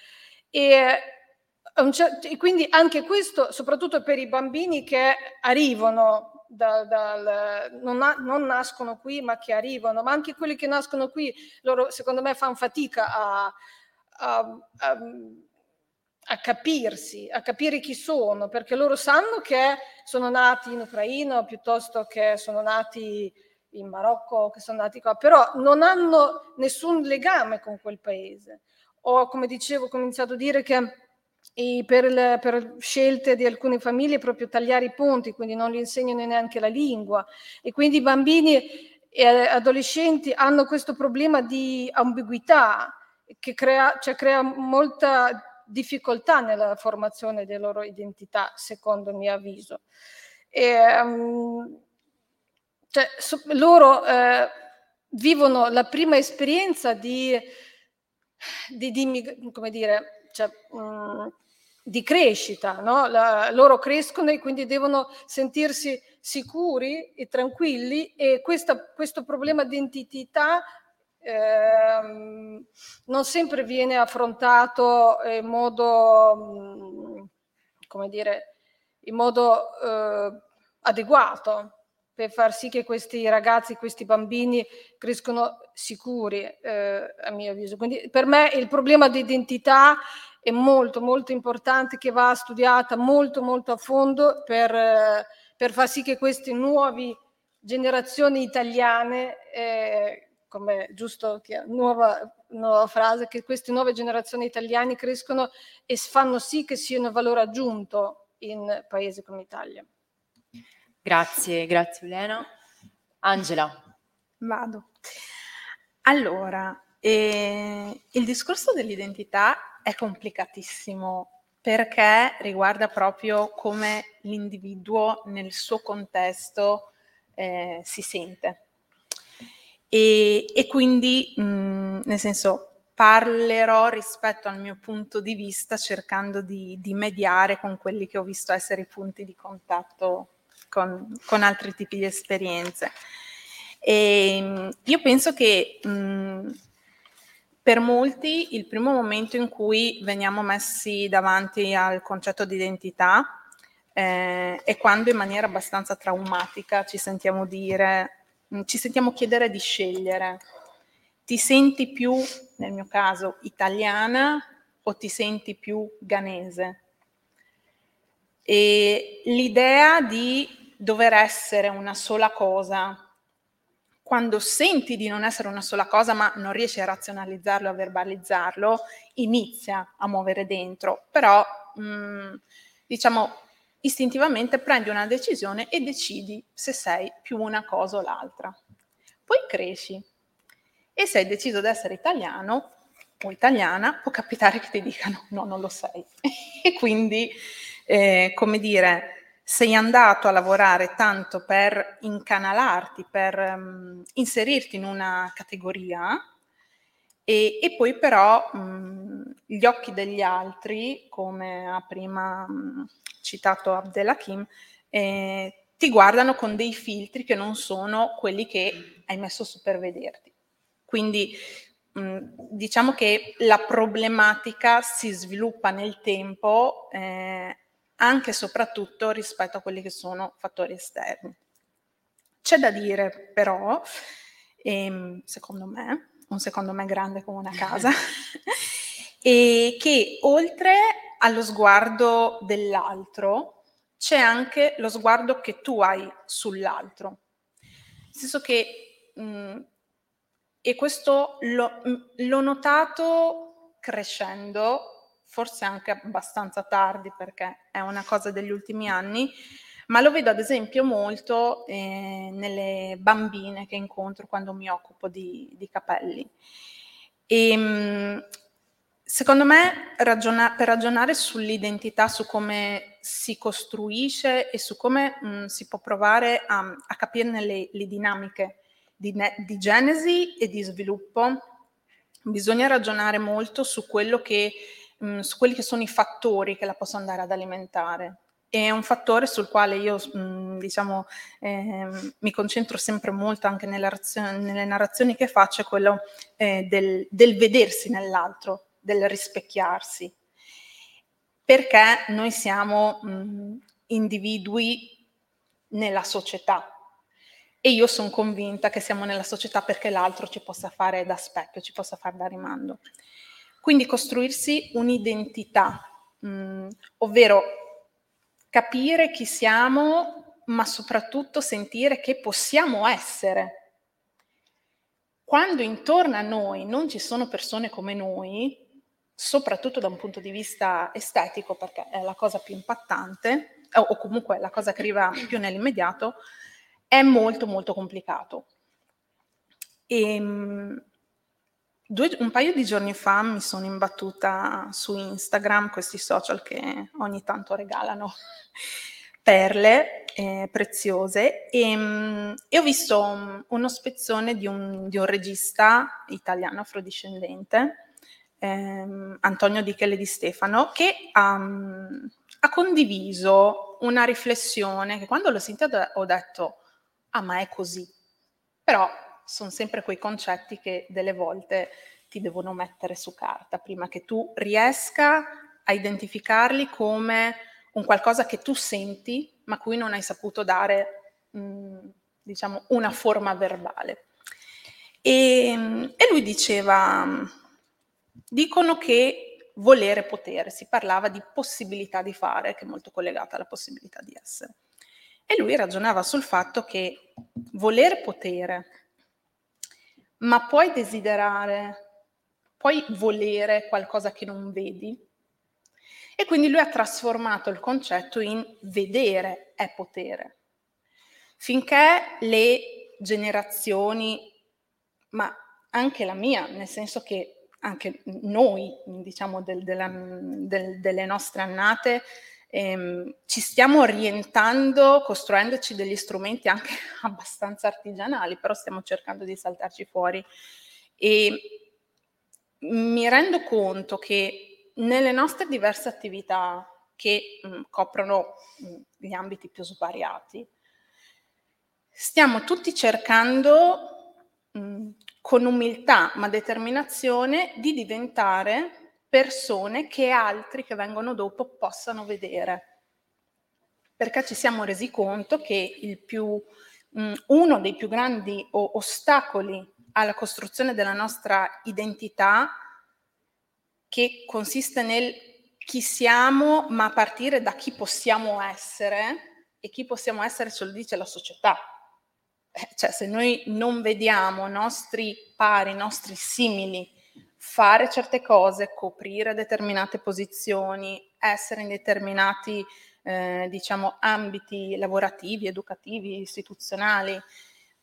E, e quindi anche questo, soprattutto per i bambini che arrivano da, dal, non, na, non, nascono qui ma che arrivano, ma anche quelli che nascono qui, loro secondo me fanno fatica a, a, a a capirsi, a capire chi sono, perché loro sanno che sono nati in Ucraina piuttosto che sono nati in Marocco, che sono nati qua, però non hanno nessun legame con quel paese. O come dicevo, ho iniziato a dire che per, le, per, scelte di alcune famiglie proprio tagliare i ponti, quindi non gli insegnano neanche la lingua e quindi i bambini e adolescenti hanno questo problema di ambiguità che crea, cioè crea molta difficoltà nella formazione delle loro identità, secondo il mio avviso. E, um, cioè, so, loro eh, vivono la prima esperienza di, di, di come dire, cioè, um, di crescita, no? La, loro crescono e quindi devono sentirsi sicuri e tranquilli e questa, questo problema di identità Ehm, non sempre viene affrontato in modo, mm, come dire, in modo eh, adeguato per far sì che questi ragazzi, questi bambini crescono sicuri, eh, a mio avviso. Quindi per me il problema di identità è molto, molto importante, che va studiata molto, molto a fondo per, eh, per far sì che queste nuove generazioni italiane eh, come giusto nuova, nuova frase, che queste nuove generazioni italiane crescono e fanno sì che siano valore aggiunto in paesi come Italia. Grazie, grazie Elena. Angela. Vado. Allora, eh, il discorso dell'identità è complicatissimo perché riguarda proprio come l'individuo nel suo contesto eh, si sente. E, e quindi, mh, nel senso, parlerò rispetto al mio punto di vista cercando di, di, mediare con quelli che ho visto essere i punti di contatto con, con altri tipi di esperienze. E, io penso che mh, per molti il primo momento in cui veniamo messi davanti al concetto di identità eh, è quando in maniera abbastanza traumatica ci sentiamo dire Mm, ci sentiamo chiedere di scegliere. Ti senti più, nel mio caso, italiana o ti senti più ganese? E l'idea di dover essere una sola cosa, quando senti di non essere una sola cosa ma non riesci a razionalizzarlo, a verbalizzarlo, inizia a muovere dentro, però mh, mm, diciamo istintivamente prendi una decisione e decidi se sei più una cosa o l'altra. Poi cresci e se hai deciso di essere italiano o italiana, può capitare che ti dicano no, non lo sei. e quindi, eh, come dire, sei andato a lavorare tanto per incanalarti, per um, inserirti in una categoria e, e poi però um, gli occhi degli altri, come ha prima um, citato Abdelhakim, eh, ti guardano con dei filtri che non sono quelli che hai messo su per vederti. Quindi diciamo che la problematica si sviluppa nel tempo eh, anche e soprattutto rispetto a quelli che sono fattori esterni. C'è da dire però, ehm, secondo me, un secondo me grande come una casa, e che oltre allo sguardo dell'altro c'è anche lo sguardo che tu hai sull'altro. Nel senso che, mh, e questo l'ho, l'ho notato crescendo, forse anche abbastanza tardi perché è una cosa degli ultimi anni, ma lo vedo ad esempio molto eh, nelle bambine che incontro quando mi occupo di, di capelli. E, ehm, secondo me ragiona- per ragionare sull'identità, su come si costruisce e su come mh, si può provare a, a capirne le, le dinamiche di, ne- di genesi e di sviluppo, bisogna ragionare molto su, che, mh, su quelli che sono i fattori che la possono andare ad alimentare. È un fattore sul quale io mh, diciamo, eh, mi concentro sempre molto anche nelle, razioni, nelle narrazioni che faccio, è quello eh, del, del vedersi nell'altro, del rispecchiarsi. Perché noi siamo mh, individui nella società, e io sono convinta che siamo nella società perché l'altro ci possa fare da specchio, ci possa fare da rimando. Quindi costruirsi un'identità, mh, mm, ovvero capire chi siamo, ma soprattutto sentire che possiamo essere. Quando intorno a noi non ci sono persone come noi, soprattutto da un punto di vista estetico, perché è la cosa più impattante, o comunque la cosa che arriva più nell'immediato, è molto molto complicato. E, ehm, due, un paio di giorni fa mi sono imbattuta su Instagram, questi social che ogni tanto regalano perle eh, preziose, e, e, ho visto uno spezzone di un, di un regista italiano afrodiscendente, ehm, Antonio Di Chele di Stefano, che ha, ha condiviso una riflessione che quando l'ho sentita ho detto ah ma è così. Però sono sempre quei concetti che delle volte ti devono mettere su carta prima che tu riesca a identificarli come un qualcosa che tu senti ma cui non hai saputo dare mh, mm, diciamo una forma verbale. E, e lui diceva, dicono che volere potere, si parlava di possibilità di fare, che è molto collegata alla possibilità di essere. E lui ragionava sul fatto che voler potere, ma puoi desiderare, puoi volere qualcosa che non vedi. E quindi lui ha trasformato il concetto in vedere è potere. Finché le generazioni, ma anche la mia, nel senso che anche noi, diciamo, del, della, del, delle nostre annate, ehm, ci stiamo orientando, costruendoci degli strumenti anche abbastanza artigianali, però stiamo cercando di saltarci fuori. E mi rendo conto che nelle nostre diverse attività che mh, coprono mh, gli ambiti più svariati, stiamo tutti cercando mh, con umiltà ma determinazione di diventare persone che altri che vengono dopo possano vedere. Perché ci siamo resi conto che più, mh, uno dei più grandi ostacoli alla costruzione della nostra identità, che consiste nel chi siamo, ma a partire da chi possiamo essere, e chi possiamo essere ce lo dice la società. Eh, cioè, se noi non vediamo nostri pari, nostri simili, fare certe cose, coprire determinate posizioni, essere in determinati eh, diciamo, ambiti lavorativi, educativi, istituzionali,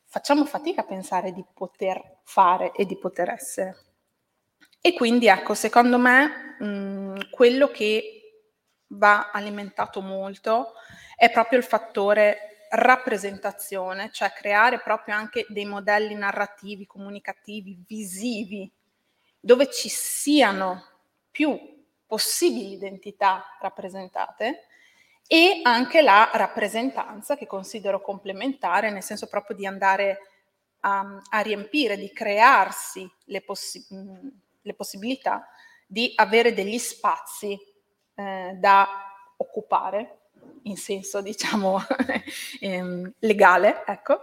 facciamo fatica a pensare di poter fare e di poter essere. E quindi ecco, secondo me mh, quello che va alimentato molto è proprio il fattore rappresentazione, cioè creare proprio anche dei modelli narrativi, comunicativi, visivi dove ci siano più possibili identità rappresentate e anche la rappresentanza che considero complementare, nel senso proprio di andare a, a riempire, di crearsi le, possi- le, possibilità di avere degli spazi eh, da occupare in senso diciamo ehm, legale, ecco,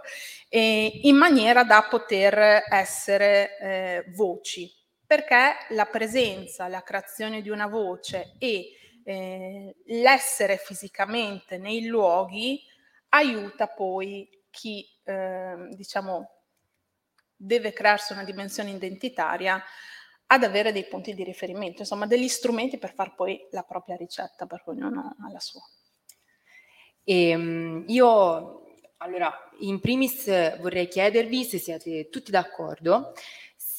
in maniera da poter essere eh, voci perché la presenza, la creazione di una voce e eh, l'essere fisicamente nei luoghi aiuta poi chi, eh, diciamo, deve crearsi una dimensione identitaria ad avere dei punti di riferimento, insomma degli strumenti per fare poi la propria ricetta, per ognuno ha la sua. E, ehm, io allora, in primis vorrei chiedervi se siete tutti d'accordo,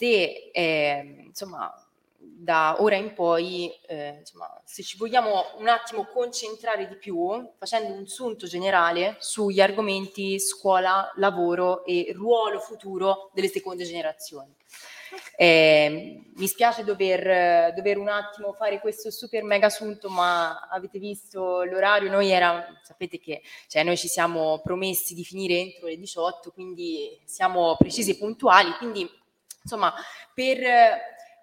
se eh, insomma da ora in poi, eh, insomma, se ci vogliamo un attimo concentrare di più, facendo un sunto generale sugli argomenti scuola, lavoro e ruolo futuro delle seconde generazioni. Eh, mi spiace dover, dover, un attimo fare questo super mega assunto, ma avete visto l'orario, noi era, sapete che cioè noi ci siamo promessi di finire entro le 18, quindi siamo precisi e puntuali, quindi insomma per,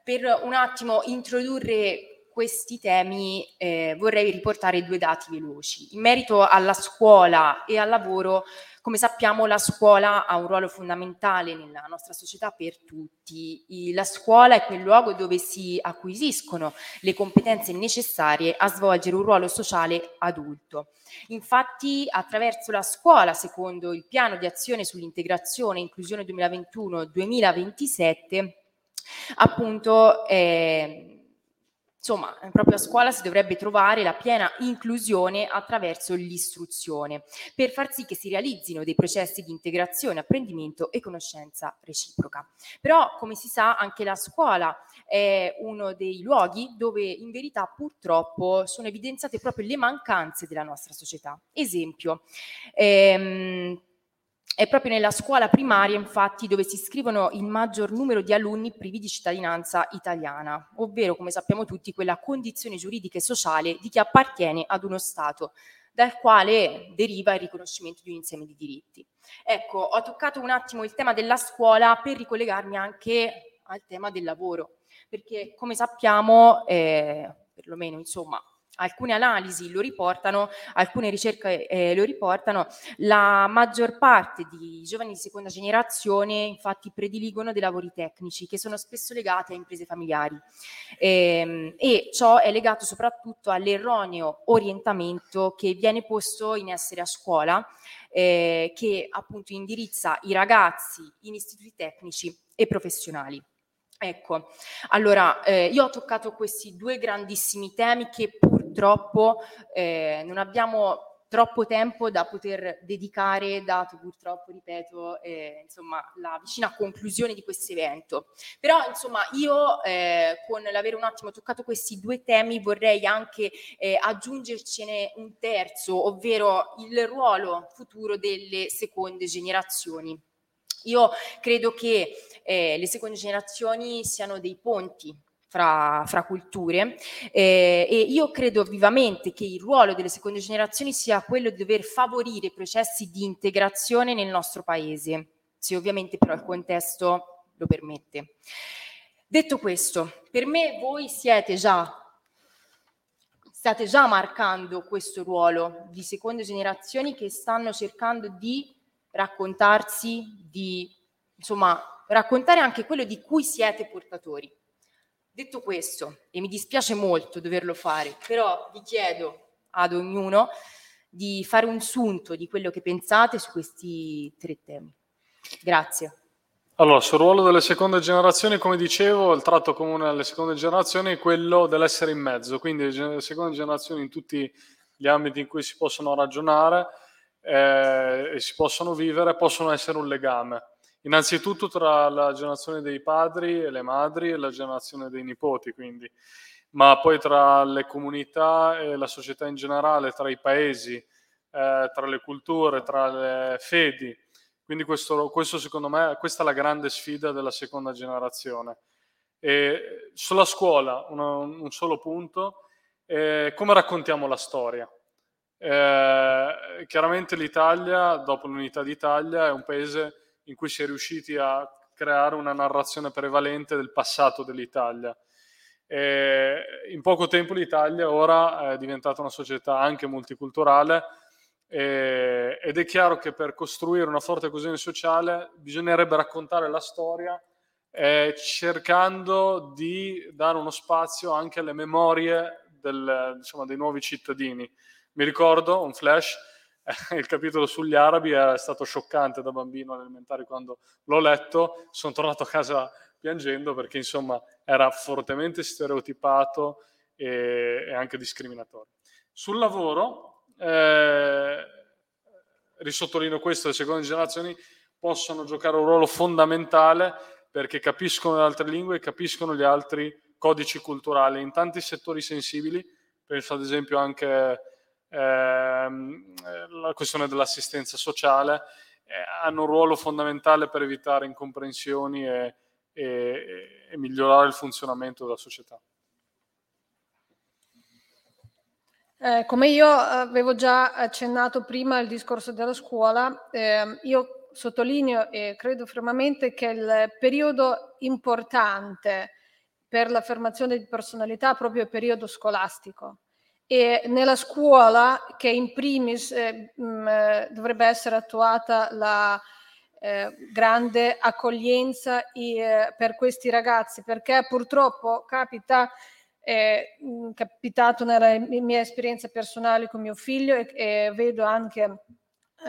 per un attimo introdurre questi temi eh, vorrei riportare due dati veloci. In merito alla scuola e al lavoro, come sappiamo la scuola ha un ruolo fondamentale nella nostra società per tutti. La scuola è quel luogo dove si acquisiscono le competenze necessarie a svolgere un ruolo sociale adulto. Infatti attraverso la scuola, secondo il piano di azione sull'integrazione e inclusione 2021-2027, appunto eh, Insomma, proprio a scuola si dovrebbe trovare la piena inclusione attraverso l'istruzione, per far sì che si realizzino dei processi di integrazione, apprendimento e conoscenza reciproca. Però, come si sa, anche la scuola è uno dei luoghi dove in verità purtroppo sono evidenziate proprio le mancanze della nostra società. Esempio, ehm, è proprio nella scuola primaria, infatti, dove si iscrivono il maggior numero di alunni privi di cittadinanza italiana, ovvero, come sappiamo tutti, quella condizione giuridica e sociale di chi appartiene ad uno Stato, dal quale deriva il riconoscimento di un insieme di diritti. Ecco, ho toccato un attimo il tema della scuola per ricollegarmi anche al tema del lavoro, perché come sappiamo, eh, perlomeno insomma, alcune analisi lo riportano, alcune ricerche eh, lo riportano, la maggior parte di giovani di seconda generazione infatti prediligono dei lavori tecnici che sono spesso legati a imprese familiari e, ehm, e ciò è legato soprattutto all'erroneo orientamento che viene posto in essere a scuola eh, che appunto indirizza i ragazzi in istituti tecnici e professionali. Ecco, allora eh, io ho toccato questi due grandissimi temi che purtroppo eh, non abbiamo troppo tempo da poter dedicare, dato purtroppo, ripeto, eh, insomma, la vicina conclusione di questo evento. Però, insomma, io eh, con l'avere un attimo toccato questi due temi vorrei anche eh, aggiungercene un terzo, ovvero il ruolo futuro delle seconde generazioni. Io credo che eh, le seconde generazioni siano dei ponti fra, fra culture eh, e io credo vivamente che il ruolo delle seconde generazioni sia quello di dover favorire processi di integrazione nel nostro paese, se ovviamente però il contesto lo permette. Detto questo, per me voi siete già state già marcando questo ruolo di seconde generazioni che stanno cercando di raccontarsi, di insomma raccontare anche quello di cui siete portatori. Detto questo, e mi dispiace molto doverlo fare, però vi chiedo ad ognuno di fare un sunto di quello che pensate su questi tre temi. Grazie. Allora, sul ruolo delle seconde generazioni, come dicevo, il tratto comune alle seconde generazioni è quello dell'essere in mezzo, quindi le seconde generazioni in tutti gli ambiti in cui si possono ragionare eh, e si possono vivere possono essere un legame. Innanzitutto tra la generazione dei padri e le madri e la generazione dei nipoti, quindi, ma poi tra le comunità e la società in generale, tra i paesi, eh, tra le culture, tra le fedi. Quindi questo, questo, secondo me, questa è la grande sfida della seconda generazione. E sulla scuola, un, un solo punto, eh, come raccontiamo la storia? Eh, chiaramente l'Italia, dopo l'unità d'Italia, è un paese in cui si è riusciti a creare una narrazione prevalente del passato dell'Italia. E in poco tempo l'Italia ora è diventata una società anche multiculturale e, ed è chiaro che per costruire una forte coesione sociale bisognerebbe raccontare la storia eh, cercando di dare uno spazio anche alle memorie del, insomma, dei nuovi cittadini mi ricordo un flash, il capitolo sugli arabi è stato scioccante da bambino elementare quando l'ho letto, sono tornato a casa piangendo perché insomma era fortemente stereotipato e, e anche discriminatorio. Sul lavoro, eh, risottolineo questo, le seconde generazioni possono giocare un ruolo fondamentale perché capiscono le altre lingue e capiscono gli altri codici culturali in tanti settori sensibili, penso ad esempio anche la questione dell'assistenza sociale, eh, hanno un ruolo fondamentale per evitare incomprensioni e, e, e migliorare il funzionamento della società. Eh, come io avevo già accennato prima al discorso della scuola, eh, io sottolineo e credo fermamente che il periodo importante per l'affermazione di personalità è proprio il periodo scolastico e nella scuola che in primis eh, mh, mm, eh, dovrebbe essere attuata la eh, grande accoglienza eh, per questi ragazzi perché purtroppo capita è mm, capitato nella mia esperienza personale con mio figlio e, e vedo anche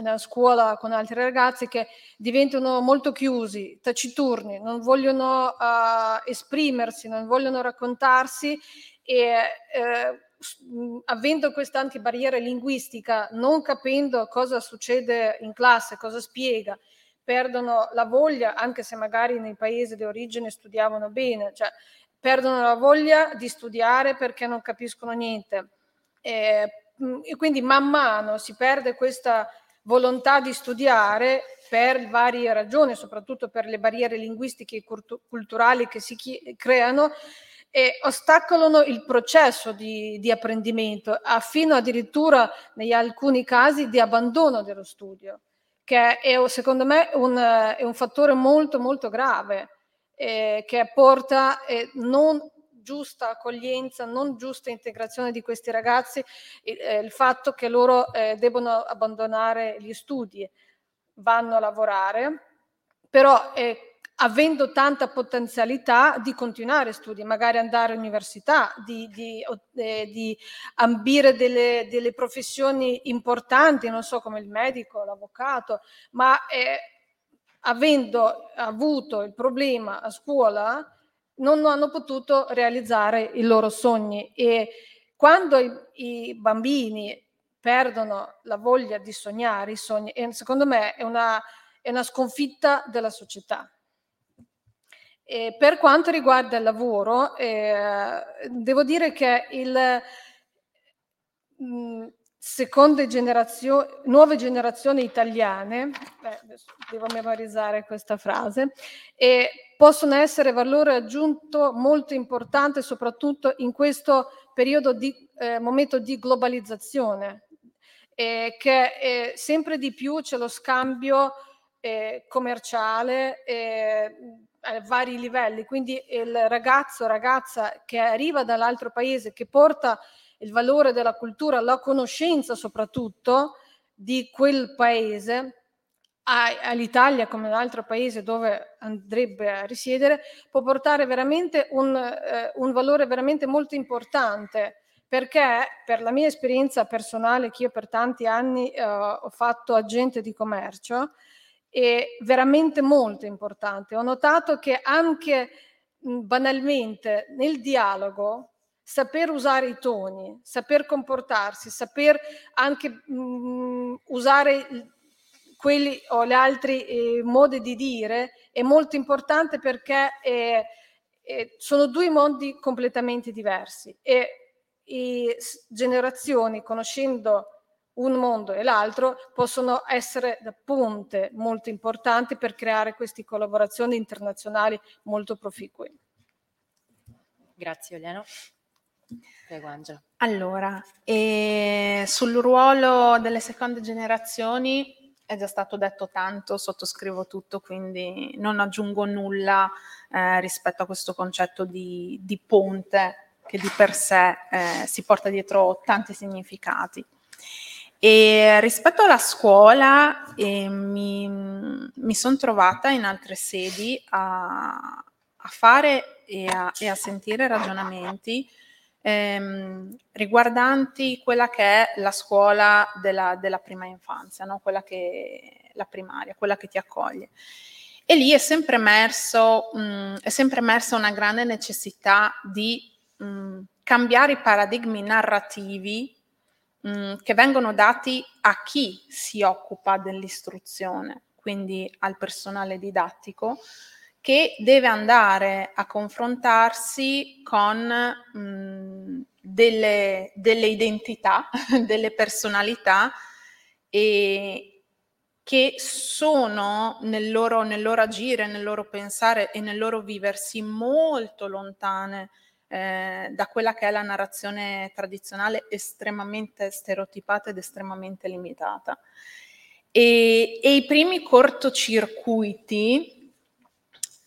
nella scuola con altri ragazzi che diventano molto chiusi, taciturni, non vogliono uh, esprimersi, non vogliono raccontarsi e eh, avendo questa anche barriera linguistica, non capendo cosa succede in classe, cosa spiega, perdono la voglia, anche se magari nei paesi di origine studiavano bene, cioè perdono la voglia di studiare perché non capiscono niente. E, e quindi man mano si perde questa volontà di studiare per varie ragioni, soprattutto per le barriere linguistiche e culturali che si creano e ostacolano il processo di, di apprendimento, fino addirittura, in alcuni casi, di abbandono dello studio, che è secondo me un, è un fattore molto molto grave, eh, che porta eh, non giusta accoglienza, non giusta integrazione di questi ragazzi, eh, il fatto che loro eh, debbano abbandonare gli studi, vanno a lavorare, però eh, avendo tanta potenzialità di continuare studi, magari andare all'università, di, di, eh, di ambire delle, delle, professioni importanti, non so come il medico, l'avvocato, ma eh, avendo avuto il problema a scuola non hanno potuto realizzare i loro sogni e quando i, i bambini perdono la voglia di sognare i sogni, secondo me è una, è una sconfitta della società. E per quanto riguarda il lavoro, eh, devo dire che il, mm, seconde generazioni, nuove generazioni italiane, beh, devo memorizzare questa frase, e possono essere valore aggiunto molto importante soprattutto in questo periodo di eh, momento di globalizzazione, eh, che eh, sempre di più c'è lo scambio eh, commerciale a vari livelli, quindi il ragazzo o ragazza che arriva dall'altro paese, che porta il valore della cultura, la conoscenza soprattutto di quel paese, all'Italia come all'altro paese dove andrebbe a risiedere, può portare veramente un, eh, un valore veramente molto importante. Perché per la mia esperienza personale che io per tanti anni eh, ho fatto agente di commercio, è veramente molto importante. Ho notato che anche banalmente nel dialogo saper usare i toni, saper comportarsi, saper anche mh, usare quelli o gli altri eh, modi di dire è molto importante perché eh, eh, sono due mondi completamente diversi e le generazioni conoscendo un mondo e l'altro possono essere da ponte molto importanti per creare queste collaborazioni internazionali molto proficue. Grazie Oliano. Prego Angela. Allora, eh, sul ruolo delle seconde generazioni è già stato detto tanto, sottoscrivo tutto, quindi non aggiungo nulla eh, rispetto a questo concetto di, di, ponte che di per sé eh, si porta dietro tanti significati. E rispetto alla scuola eh, mi, mi sono trovata in altre sedi a, a fare e a, e a, sentire ragionamenti ehm, riguardanti quella che è la scuola della, della prima infanzia, no? quella che la primaria, quella che ti accoglie. E lì è sempre, emerso, mh, è sempre emersa una grande necessità di mh, cambiare i paradigmi narrativi mm, che vengono dati a chi si occupa dell'istruzione, quindi al personale didattico, che deve andare a confrontarsi con mh, delle, delle, identità, delle personalità e, che sono nel loro, nel loro, agire, nel loro pensare e nel loro viversi molto lontane eh, da quella che è la narrazione tradizionale estremamente stereotipata ed estremamente limitata. E, e i primi cortocircuiti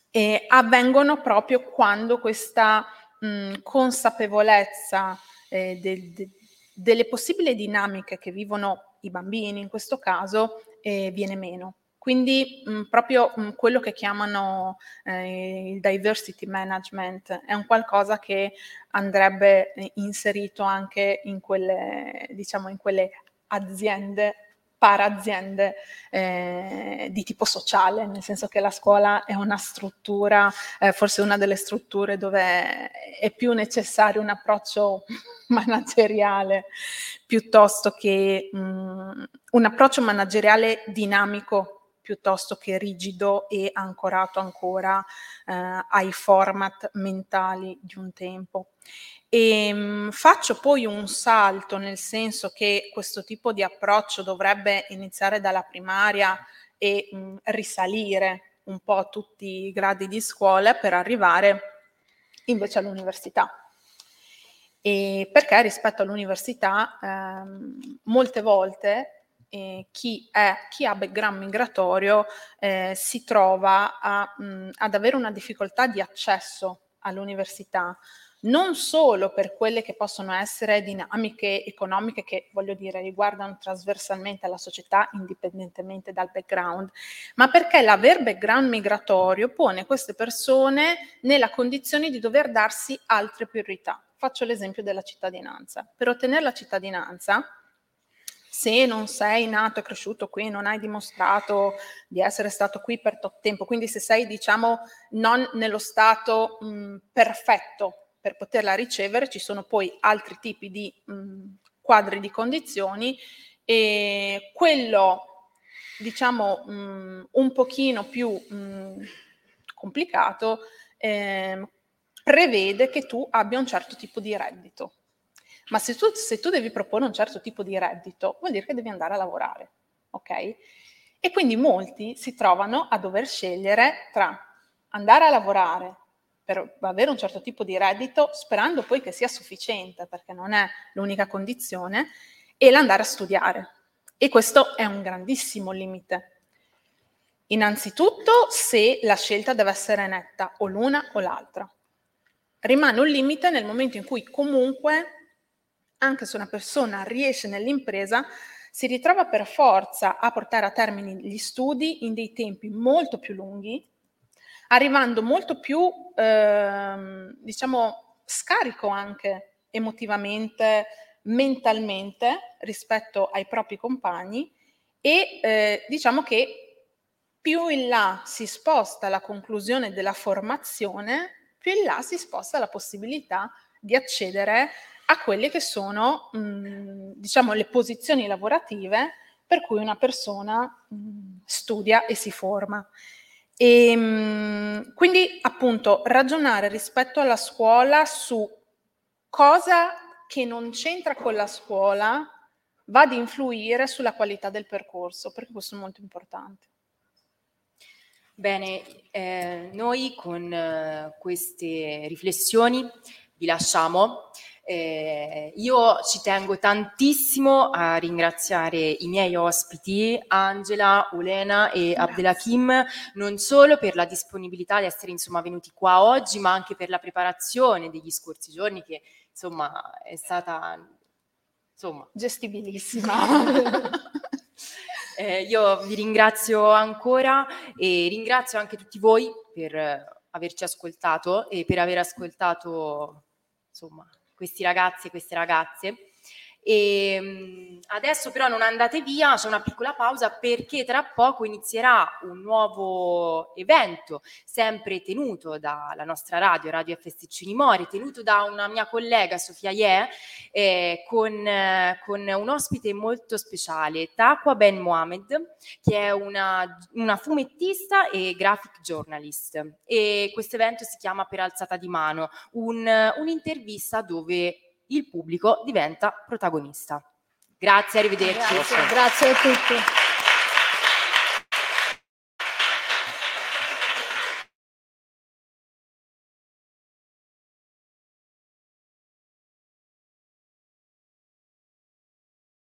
eh, avvengono proprio quando questa mh, consapevolezza eh, de, de, delle possibili dinamiche che vivono i bambini in questo caso eh, viene meno. Quindi mh, proprio mh, quello che chiamano eh, il diversity management è un qualcosa che andrebbe eh, inserito anche in quelle, diciamo, in quelle aziende para-aziende eh, di tipo sociale, nel senso che la scuola è una struttura, eh, forse una delle strutture dove è più necessario un approccio manageriale piuttosto che mh, un approccio manageriale dinamico piuttosto che rigido e ancorato ancora eh, ai format mentali di un tempo. E, ehm, faccio poi un salto nel senso che questo tipo di approccio dovrebbe iniziare dalla primaria e mh, risalire un po' a tutti i gradi di scuola per arrivare invece all'università. E perché rispetto all'università ehm, molte volte eh, chi, è, chi, ha background migratorio eh, si trova a, mh, ad avere una difficoltà di accesso all'università, non solo per quelle che possono essere dinamiche economiche che, voglio dire, riguardano trasversalmente la società indipendentemente dal background, ma perché l'aver background migratorio pone queste persone nella condizione di dover darsi altre priorità. Faccio l'esempio della cittadinanza. Per ottenere la cittadinanza, se non sei nato e cresciuto qui, non hai dimostrato di essere stato qui per tot tempo, quindi se sei, diciamo, non nello stato mh, perfetto per poterla ricevere, ci sono poi altri tipi di mh, quadri di condizioni e quello, diciamo, mh, un pochino più complicato eh, prevede che tu abbia un certo tipo di reddito ma se tu, se tu devi proporre un certo tipo di reddito, vuol dire che devi andare a lavorare, ok? E quindi molti si trovano a dover scegliere tra andare a lavorare per avere un certo tipo di reddito, sperando poi che sia sufficiente, perché non è l'unica condizione, e l'andare a studiare. E questo è un grandissimo limite. Innanzitutto se la scelta deve essere netta, o l'una o l'altra. Rimane un limite nel momento in cui comunque anche se una persona riesce nell'impresa, si ritrova per forza a portare a termine gli studi in dei tempi molto più lunghi, arrivando molto più, eh, diciamo, scarico anche emotivamente, mentalmente rispetto ai propri compagni e eh, diciamo che più in là si sposta la conclusione della formazione, più in là si sposta la possibilità di accedere a quelle che sono, mh, diciamo, le posizioni lavorative per cui una persona mh, studia e si forma. E, mh, quindi, appunto, ragionare rispetto alla scuola su cosa che non c'entra con la scuola va ad influire sulla qualità del percorso, perché questo è molto importante. Bene, eh, noi con eh, queste riflessioni vi lasciamo. Eh, io ci tengo tantissimo a ringraziare i miei ospiti, Angela, Olena e Abdelhakim, non solo per la disponibilità di essere insomma, venuti qua oggi, ma anche per la preparazione degli scorsi giorni che insomma è stata insomma, gestibilissima. eh, io vi ringrazio ancora e ringrazio anche tutti voi per averci ascoltato e per aver ascoltato insomma questi ragazzi e queste ragazze. E, ehm, adesso però non andate via, c'è una piccola pausa perché tra poco inizierà un nuovo evento, sempre tenuto dalla nostra radio, Radio FSC Mori, tenuto da una mia collega Sofia Ye, eh, con, eh, con, un ospite molto speciale, Takwa Ben Mohamed, che è una, una fumettista e graphic journalist. E questo evento si chiama Per alzata di mano, un, un'intervista dove il pubblico diventa protagonista. Grazie, arrivederci. Grazie, grazie a tutti.